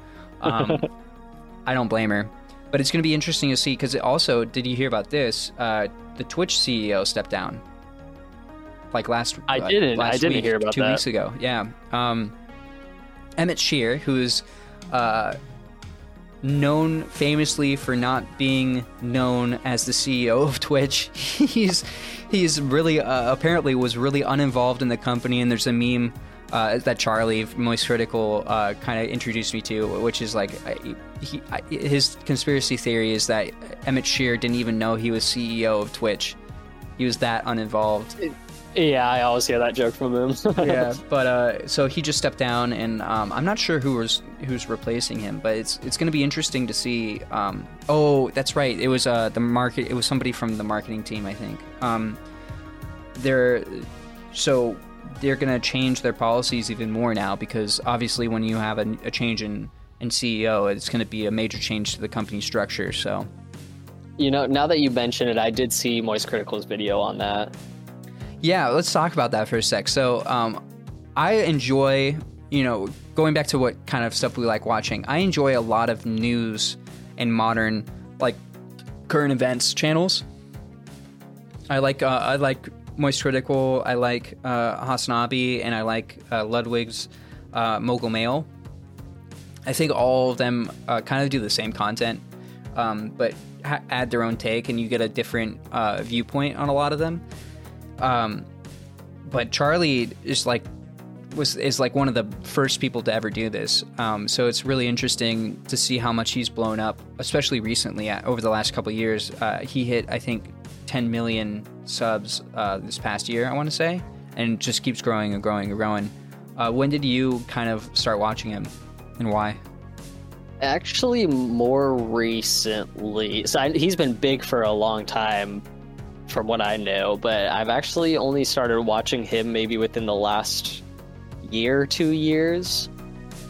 Um, I don't blame her, but it's going to be interesting to see because also, did you hear about this? Uh, the Twitch CEO stepped down. like last. I uh, didn't. Last I didn't week, hear about two that. weeks ago. Yeah. Um, Emmett Shear, who's uh, known famously for not being known as the CEO of Twitch. he's he's really uh, apparently was really uninvolved in the company, and there's a meme. Uh, that Charlie Moist Critical uh, kind of introduced me to, which is like he, his conspiracy theory is that Emmett Shear didn't even know he was CEO of Twitch. He was that uninvolved. Yeah, I always hear that joke from him. yeah, but uh, so he just stepped down, and um, I'm not sure who was who's replacing him. But it's it's going to be interesting to see. Um, oh, that's right. It was uh, the market. It was somebody from the marketing team, I think. Um, they're so they're going to change their policies even more now because obviously when you have a, a change in in CEO, it's going to be a major change to the company structure. So you know, now that you mention it, I did see Moist Critical's video on that. Yeah, let's talk about that for a sec. So, um, I enjoy, you know, going back to what kind of stuff we like watching. I enjoy a lot of news and modern, like, current events channels. I like, uh, I like Moist Critical. I like uh, Hasanabi, and I like uh, Ludwig's uh, Mogul Mail. I think all of them uh, kind of do the same content, um, but ha- add their own take, and you get a different uh, viewpoint on a lot of them. Um, but Charlie is like was is like one of the first people to ever do this. Um, so it's really interesting to see how much he's blown up, especially recently uh, over the last couple years. Uh, he hit I think 10 million subs uh, this past year, I want to say, and just keeps growing and growing and growing. Uh, when did you kind of start watching him, and why? Actually, more recently. So I, he's been big for a long time, from what I know. But I've actually only started watching him maybe within the last year, two years.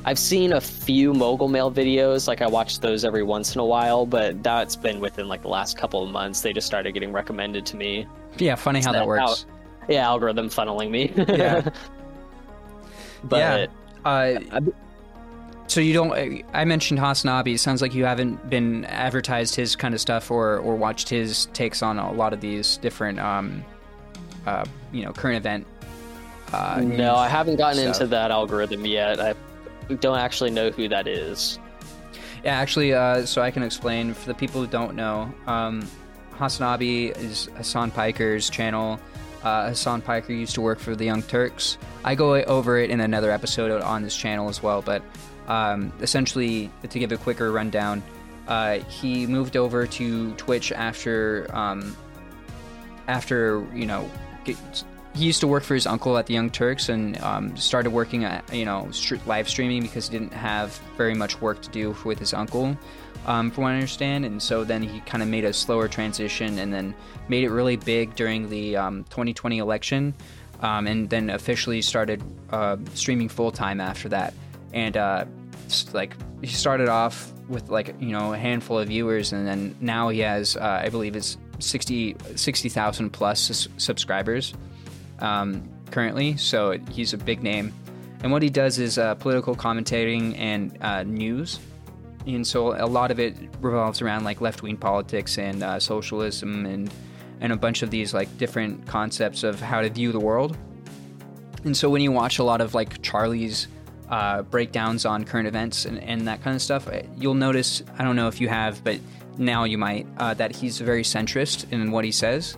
I've seen a few mogul mail videos, like I watch those every once in a while, but that's been within like the last couple of months. They just started getting recommended to me. Yeah, funny how that that works. Yeah, algorithm funneling me. Yeah. but Yeah. Uh, I- so you don't? I mentioned Hasanabi. It sounds like you haven't been advertised his kind of stuff or or watched his takes on a lot of these different, um, uh, you know, current event. Uh, no, I haven't gotten stuff. into that algorithm yet. I don't actually know who that is. Yeah, actually, uh, so I can explain for the people who don't know. Um, Hasanabi is Hassan Piker's channel. Uh, Hassan Piker used to work for the Young Turks. I go over it in another episode on this channel as well, but um, essentially, to give a quicker rundown, uh, he moved over to Twitch after um, after you know get, he used to work for his uncle at the Young Turks and um, started working at you know str- live streaming because he didn't have very much work to do with his uncle, um, from what I understand. And so then he kind of made a slower transition and then made it really big during the um, 2020 election, um, and then officially started uh, streaming full time after that. And uh, like he started off with like you know a handful of viewers, and then now he has uh, I believe it's 60 60,000 plus s- subscribers um, currently, so he's a big name. And what he does is uh, political commentating and uh, news. And so a lot of it revolves around like left wing politics and uh, socialism and and a bunch of these like different concepts of how to view the world. And so when you watch a lot of like Charlie's uh, breakdowns on current events and, and that kind of stuff, you'll notice, I don't know if you have, but now you might, uh, that he's very centrist in what he says.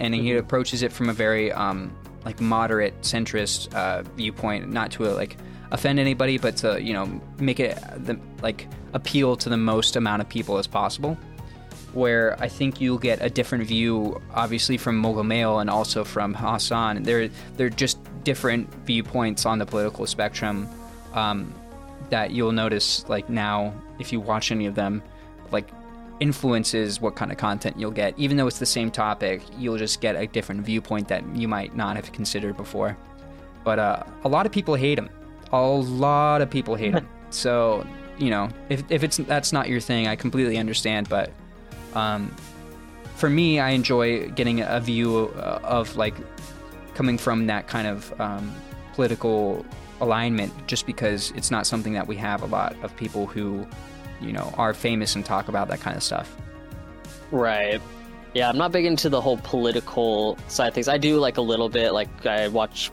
And he approaches it from a very um, like moderate centrist uh, viewpoint, not to like offend anybody, but to you know make it the, like appeal to the most amount of people as possible where I think you'll get a different view, obviously from Mogul Mail and also from Hassan. They're they're just different viewpoints on the political spectrum um, that you'll notice like now if you watch any of them, like influences what kind of content you'll get. Even though it's the same topic, you'll just get a different viewpoint that you might not have considered before. But uh, a lot of people hate him. A lot of people hate him. so you know, if if it's that's not your thing, I completely understand. But um, for me, I enjoy getting a view uh, of like coming from that kind of um, political alignment, just because it's not something that we have a lot of people who, you know, are famous and talk about that kind of stuff. Right. Yeah, I'm not big into the whole political side of things. I do like a little bit. Like I watch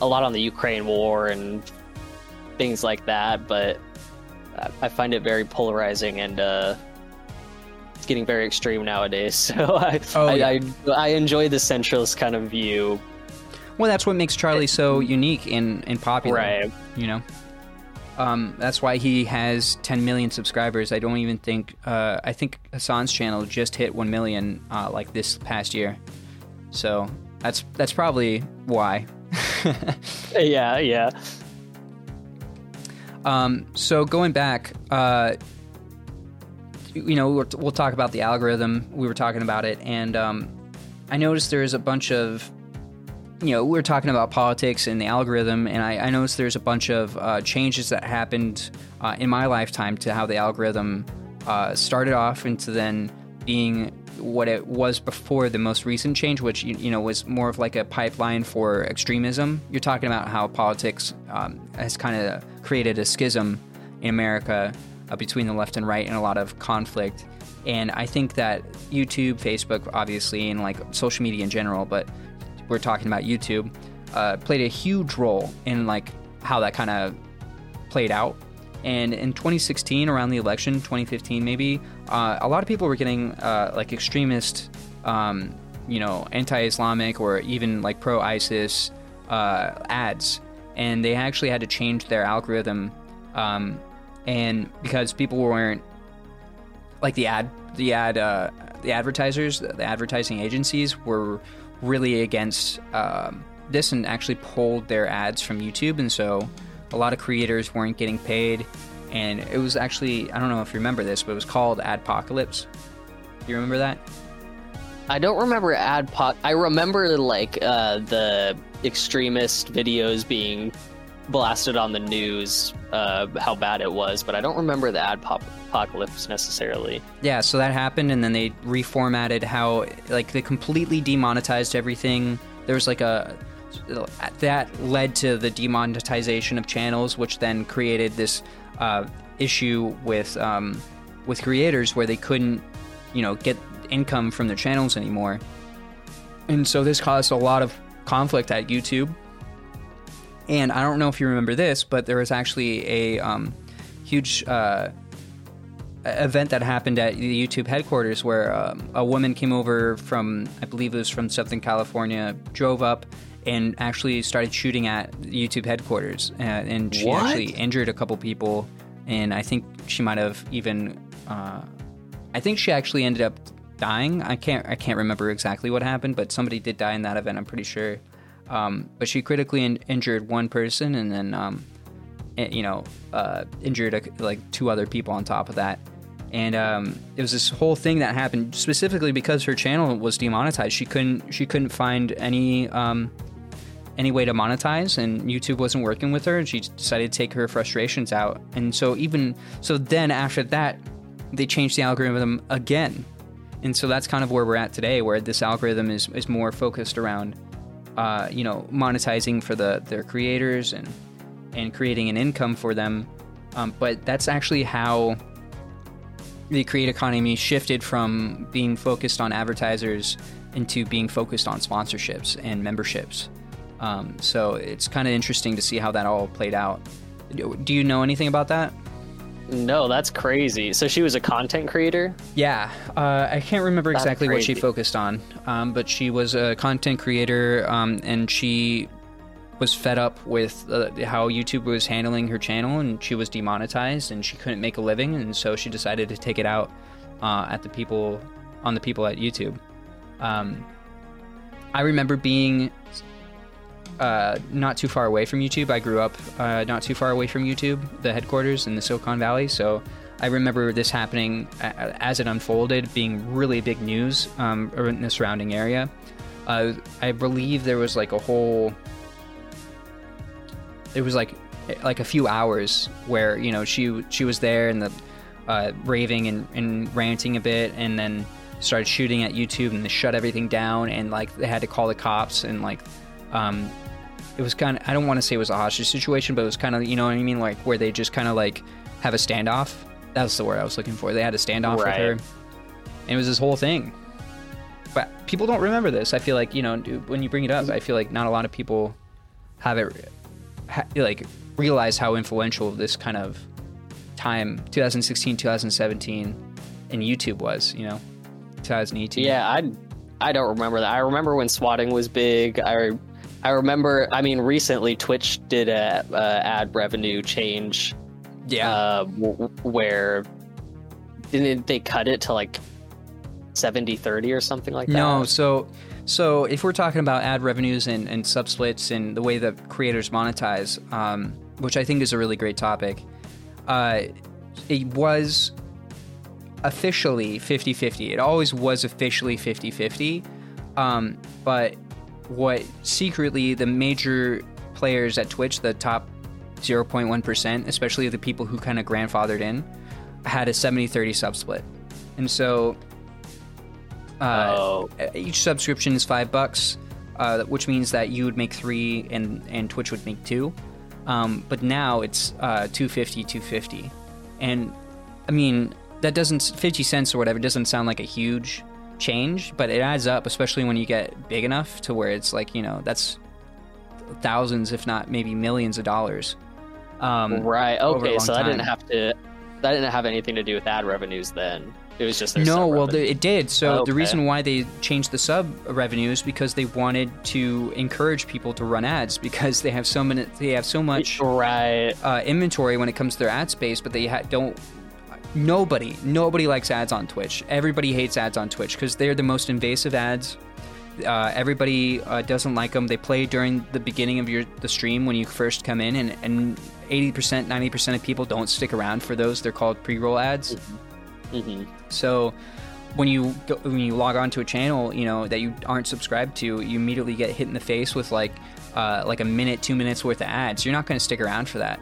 a lot on the Ukraine war and things like that, but I find it very polarizing and uh, it's getting very extreme nowadays. So I, Oh, I, yeah. I I enjoy the centralist kind of view. Well, that's what makes Charlie so unique and, and popular. Right. You know? Um, that's why he has 10 million subscribers. I don't even think, uh, I think Hassan's channel just hit 1 million, uh, like this past year. So that's, that's probably why. Yeah, yeah. Um, so going back, uh, you know, we'll, we'll talk about the algorithm. We were talking about it, and um, I noticed there's a bunch of, you know, we are talking about politics and the algorithm, and I, I noticed there's a bunch of uh, changes that happened uh, in my lifetime to how the algorithm uh, started off into then being what it was before the most recent change, which you, you know was more of like a pipeline for extremism. You're talking about how politics um, has kind of created a schism in America uh, between the left and right, and a lot of conflict. And I think that YouTube, Facebook, obviously, and like social media in general, but we're talking about YouTube, uh, played a huge role in like how that kind of played out. And in 2016, around the election, 2015 maybe, uh, a lot of people were getting uh, like extremist, um, you know, anti-Islamic or even like pro-ISIS uh, ads, and they actually had to change their algorithm, um, and because people weren't like the ad, the ad, uh, the advertisers, the advertising agencies were really against um, this and actually pulled their ads from YouTube, and so a lot of creators weren't getting paid, and it was actually I don't know if you remember this, but it was called Adpocalypse. Do you remember that? I don't remember adpoc. I remember like uh, the extremist videos being blasted on the news, uh, how bad it was, but I don't remember the ad pop- apocalypse necessarily. Yeah, so that happened, and then they reformatted how like they completely demonetized everything. There was like a that led to the demonetization of channels, which then created this uh, issue with um, with creators where they couldn't, you know, get income from their channels anymore. And so this caused a lot of conflict at YouTube. And I don't know if you remember this, but there was actually a um, huge uh, event that happened at the YouTube headquarters where um, a woman came over from, I believe it was from Southern California, drove up and actually started shooting at YouTube headquarters. Uh, and she What? actually injured a couple people. And I think she might have even, uh, I think she actually ended up dying. I can't, I can't remember exactly what happened, but somebody did die in that event. I'm pretty sure. Um, but she critically in- injured one person, and then um, eh, you know uh, injured a, like two other people on top of that. And um, it was this whole thing that happened specifically because her channel was demonetized. She couldn't she couldn't find any um, any way to monetize, and YouTube wasn't working with her, and she decided to take her frustrations out. And so even so, then after that, they changed the algorithm again. And so that's kind of where we're at today, where this algorithm is, is more focused around, uh, you know, monetizing for the their creators and and creating an income for them. Um, but that's actually how the create economy shifted from being focused on advertisers into being focused on sponsorships and memberships. Um, so it's kind of interesting to see how that all played out. Do you know anything about that? No, that's crazy. So she was a content creator. Yeah, uh, I can't remember That's exactly what she focused on, um, but she was a content creator, um, and she was fed up with uh, how YouTube was handling her channel, and she was demonetized, and she couldn't make a living, and so she decided to take it out uh, at the people on the people at YouTube. Um, I remember being uh, not too far away from YouTube. I grew up uh, not too far away from YouTube, the headquarters in the Silicon Valley. So I remember this happening as it unfolded, being really big news um, in the surrounding area. Uh, I believe there was like a whole. It was like like a few hours where you know she she was there and the uh, raving and, and ranting a bit, and then started shooting at YouTube and they shut everything down and like they had to call the cops and like um, it was kind of I don't want to say it was a hostage situation, but it was kind of you know what I mean, like where they just kind of like have a standoff. That's the word I was looking for. They had a standoff Right. with her, and it was this whole thing. but people don't remember this. I feel like you know when you bring it up, I feel like not a lot of people have it ha, like realize how influential this kind of time 2016 2017 in YouTube was. You know, 2018. Yeah, I I don't remember that. I remember when swatting was big. I I remember. I mean, recently Twitch did a, a ad revenue change. Yeah. Uh, w- where didn't they cut it to like 70 30 or something like that? No, so so if we're talking about ad revenues and, and sub splits and the way that creators monetize, um, which I think is a really great topic, uh, it was officially 50 50. It always was officially 50 50. Um, but what secretly the major players at Twitch, the top 0.1%, especially the people who kind of grandfathered in, had a 70 30 sub split. And so uh, Oh. each subscription is five bucks, uh, which means that you would make three and, and Twitch would make two. Um, but now it's uh, 250, 250. And I mean, that doesn't, 50 cents or whatever doesn't sound like a huge change, but it adds up, especially when you get big enough to where it's like, you know, that's thousands, if not maybe millions of dollars. Um, Right. Okay. So that didn't have to. That didn't have anything to do with ad revenues then. It was just No, well, the, it did. So Okay. the reason why they changed the sub revenue is because they wanted to encourage people to run ads because they have so many, they have so much right. uh, inventory when it comes to their ad space, but they ha- don't. Nobody, nobody likes ads on Twitch. Everybody hates ads on Twitch because they're the most invasive ads. Uh, everybody uh, doesn't like them. They play during the beginning of your the stream when you first come in, and and eighty percent, ninety percent of people don't stick around for those. They're called pre-roll ads. hmm So when you go, when you log on to a channel, you know that you aren't subscribed to, you immediately get hit in the face with like uh, like a minute, two minutes worth of ads. You're not going to stick around for that.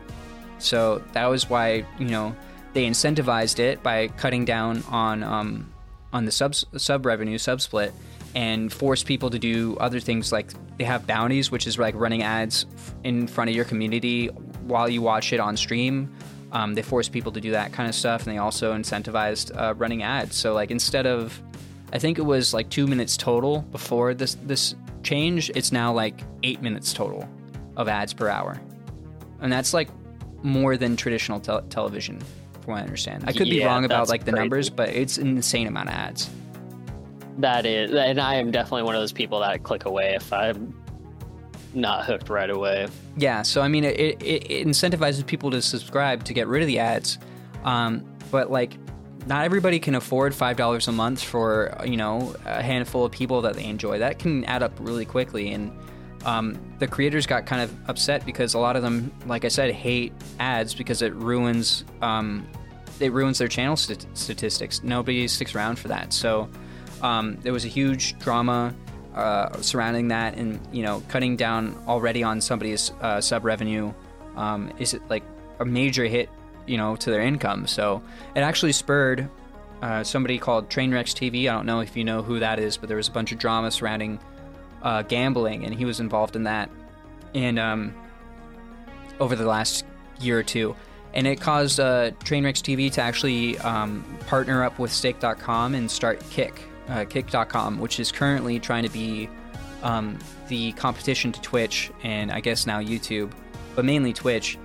So that was why you know they incentivized it by cutting down on um, on the sub sub revenue sub split and force people to do other things like they have bounties, which is like running ads in front of your community while you watch it on stream. Um, they force people to do that kind of stuff, and they also incentivized uh, running ads. So like instead of, I think it was like two minutes total before this this change, it's now like eight minutes total of ads per hour, and that's like more than traditional tel- television, what I understand. I could be wrong about like the crazy. numbers, but it's an insane amount of ads. That is, and I am definitely one of those people that click away if I'm not hooked right away. Yeah, so I mean, it, it, it incentivizes people to subscribe to get rid of the ads, um, but like, not everybody can afford five dollars a month for you know a handful of people that they enjoy. That can add up really quickly, and um, the creators got kind of upset because a lot of them, like I said, hate ads because it ruins um, it ruins their channel st- statistics. Nobody sticks around for that. So um, there was a huge drama uh, surrounding that, and you know, cutting down already on somebody's uh, sub revenue um, is like a major hit, you know, to their income. So it actually spurred uh, somebody called Trainwrecks TV. I don't know if you know who that is, but there was a bunch of drama surrounding uh, gambling, and he was involved in that. And um, over the last year or two. And it caused uh, Trainwrecks TV to actually um, partner up with Stake.com and start Kick, uh, Kick.com, which is currently trying to be um, the competition to Twitch and I guess now YouTube, but mainly Twitch,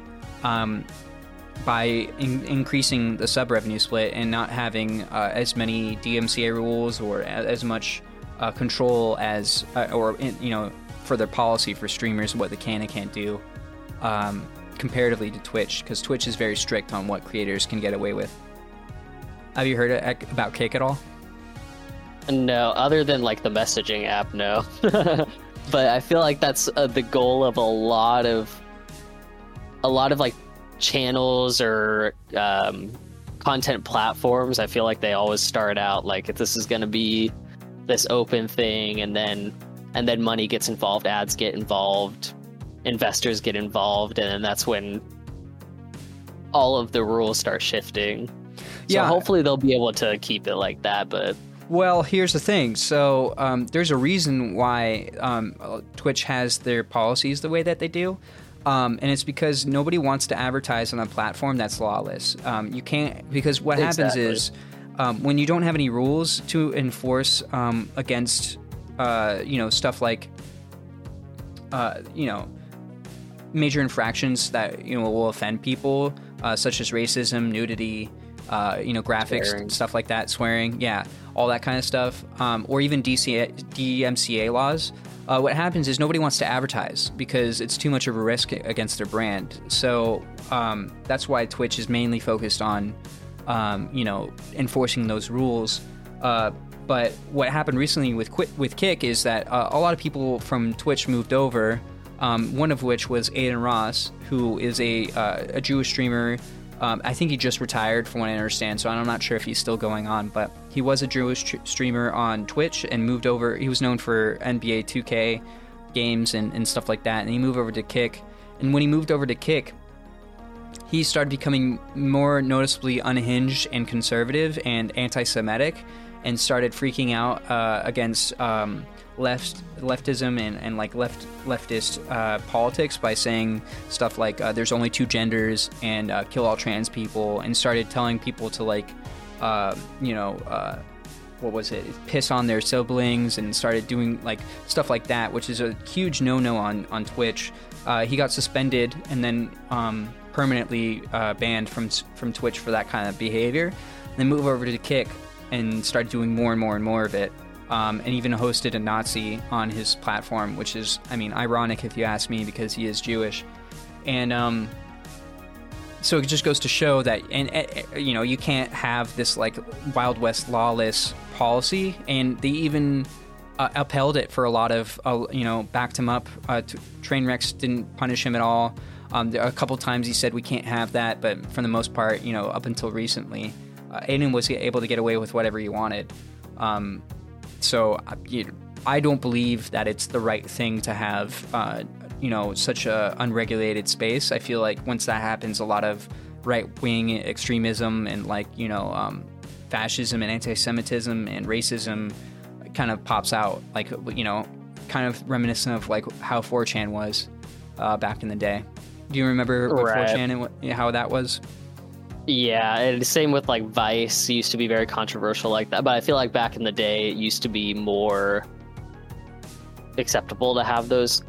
um, by in- increasing the sub revenue split and not having uh, as many DMCA rules or as much uh, control as, uh, or you know, for their policy for streamers, what they can and can't do. Um, comparatively to Twitch, because Twitch is very strict on what creators can get away with. Have you heard about Cake at all? No, other than like the messaging app, no. but I feel like that's uh, the goal of a lot of a lot of like channels or um, content platforms. I feel like they always start out like if this is going to be this open thing, and then and then money gets involved, ads get involved, investors get involved, and that's when all of the rules start shifting. So Yeah. hopefully they'll be able to keep it like that, but Well, here's the thing. So um, there's a reason why um, Twitch has their policies the way that they do. Um, and it's because nobody wants to advertise on a platform that's lawless. Um, you can't because what happens is um, when you don't have any rules to enforce um, against, uh, you know, stuff like, uh, you know, major infractions that you know will offend people, uh, such as racism, nudity, uh, you know, graphics, Swearing. stuff like that, swearing, yeah, all that kind of stuff, um, or even DCA, DMCA laws. Uh, what happens is nobody wants to advertise because it's too much of a risk against their brand. So um, that's why Twitch is mainly focused on, um, you know, enforcing those rules. Uh, but what happened recently with Qui- with Kick is that uh, a lot of people from Twitch moved over. Um, one of which was Adin Ross, who is a uh, a Jewish streamer. Um, I think he just retired, from what I understand. So I'm not sure if he's still going on, but he was a Jewish tr- streamer on Twitch and moved over. He was known for NBA 2K games and, and stuff like that. And he moved over to Kick. And when he moved over to Kick, he started becoming more noticeably unhinged and conservative and anti-Semitic, and started freaking out uh, against um, left leftism and, and like left leftist uh, politics by saying stuff like uh, "there's only two genders" and uh, "kill all trans people," and started telling people to like, uh, you know. Uh, what was it? Piss on their siblings and started doing like stuff like that, which is a huge no-no on on Twitch. Uh, he got suspended and then um, permanently uh, banned from from Twitch for that kind of behavior. Then move over to Kick and started doing more and more and more of it. Um, and even hosted a Nazi on his platform, which is, I mean, ironic if you ask me, because he is Jewish. And um, so it just goes to show that, and uh, you know, you can't have this like Wild West lawless policy, and they even uh, upheld it for a lot of, uh, you know, backed him up. Uh, t- didn't punish him at all. Um, a couple times he said we can't have that, but for the most part, you know, up until recently, uh, Adin was able to get away with whatever he wanted. Um, so uh, you, I don't believe that it's the right thing to have, uh, you know, such a unregulated space. I feel like once that happens, a lot of right wing extremism and like you know, um, fascism and anti-Semitism and racism kind of pops out. Like you know, kind of reminiscent of like how 4chan was uh, back in the day. Do you remember Right. 4chan and what, how that was? Yeah, and same with like Vice used to be very controversial like that, but I feel like back in the day it used to be more acceptable to have those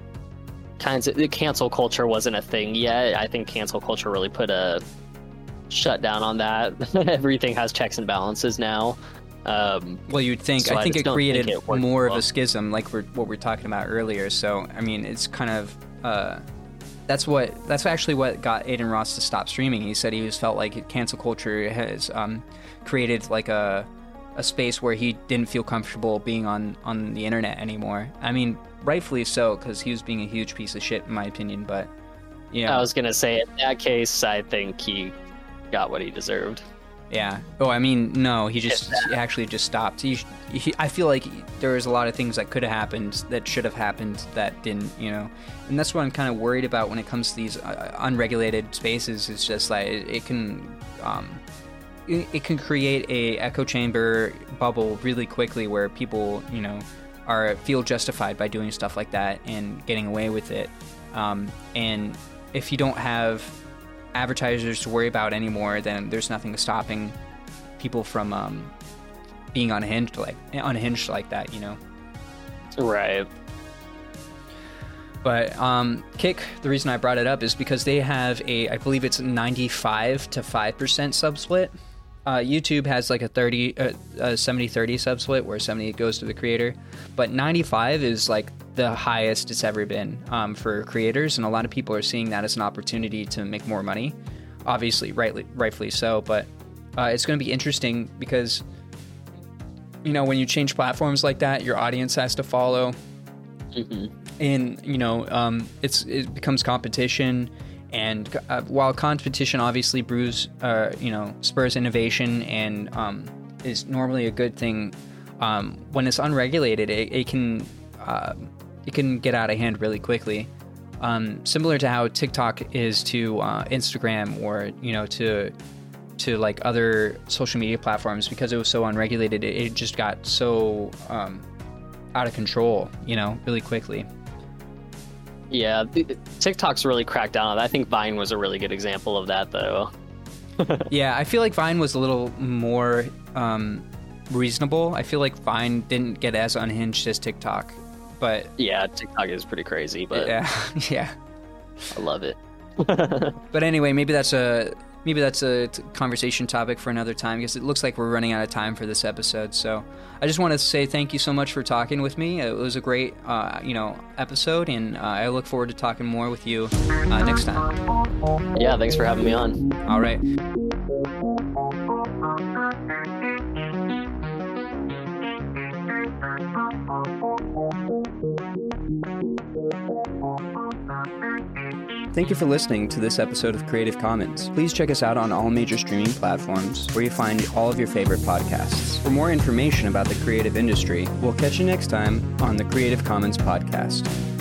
kinds of cancel culture wasn't a thing yet. I think cancel culture really put a shut down on that. Everything has checks and balances now. Um, Well, you'd think. So I I think just it don't think created it more of a schism, like we're, what we are talking about earlier. So, I mean, it's kind of. Uh, that's what. That's actually what got Adin Ross to stop streaming. He said he just felt like cancel culture has um, created like a a space where he didn't feel comfortable being on on the internet anymore. I mean, rightfully so, because he was being a huge piece of shit, in my opinion. But yeah, I was gonna say in that case, I think he got what he deserved. Yeah. Oh, I mean, no. He just he actually just stopped. He, he, I feel like there was a lot of things that could have happened that should have happened that didn't. You know, and that's what I'm kind of worried about when it comes to these uh, unregulated spaces. It's just like it, it can, um, it, it can create a echo chamber bubble really quickly where people, you know, are feel justified by doing stuff like that and getting away with it. Um, and if you don't have advertisers to worry about anymore, then there's nothing stopping people from um, being unhinged like unhinged like that, you know. Right. But um, Kick, the reason I brought it up is because they have a, I believe it's 95 to 5% sub split. Uh, YouTube has like a 30, uh, a 70 30 sub split where 70 goes to the creator. But 95 is like the highest it's ever been um, for creators. And a lot of people are seeing that as an opportunity to make more money. Obviously, rightly, rightfully so. But uh, it's going to be interesting because, you know, when you change platforms like that, your audience has to follow hmm and you know um, it's it becomes competition and uh, while competition obviously brews uh, you know spurs innovation and um, is normally a good thing um, when it's unregulated it, it can uh, it can get out of hand really quickly um, similar to how TikTok is to uh, Instagram or you know to to like other social media platforms because it was so unregulated it, it just got so um, out of control you know really quickly Yeah, TikTok's really cracked down on that. I think Vine was a really good example of that, though. yeah, I feel like Vine was a little more um, reasonable. I feel like Vine didn't get as unhinged as TikTok, but Yeah, TikTok is pretty crazy, but yeah, yeah. I love it. But anyway, maybe that's a maybe that's a t- conversation topic for another time because it looks like we're running out of time for this episode. So I just want to say thank you so much for talking with me. It was a great uh, you know episode, and uh, I look forward to talking more with you uh, next time. yeah, thanks for having me on. All right. Thank you for listening to this episode of Creative Commons. Please check us out on all major streaming platforms where you find all of your favorite podcasts. For more information about the creative industry, we'll catch you next time on the Creative Commons podcast.